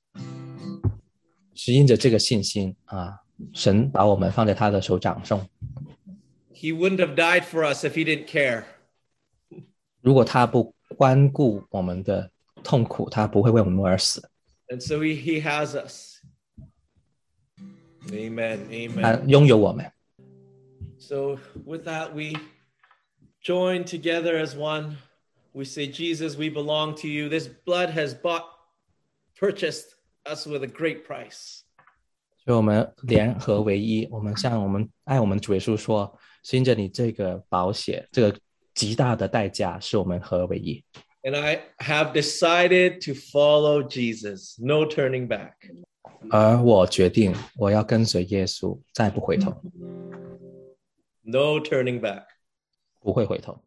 Speaker 3: 是因着这个信心啊，神把我们放在他的手掌中。
Speaker 4: He wouldn't have died for us if he didn't care.
Speaker 3: 如果他不关顾我们的痛苦，他不会为我们而死。
Speaker 4: And so he, he has us. Amen.
Speaker 3: 他
Speaker 4: Amen.
Speaker 3: 拥有我们。
Speaker 4: So with that, we join together as one. We say, Jesus, we belong to you. This blood has bought, purchased us with a great price.
Speaker 3: 所以我们联合为一，我们向我们爱我们的主耶稣说：“是因着你这个保险，这个极大的代价，使我们合而为一。
Speaker 4: And I have decided to follow Jesus. No turning back.
Speaker 3: 而我决定，我要跟随耶稣，再不回头，
Speaker 4: No turning back.
Speaker 3: 不会回头。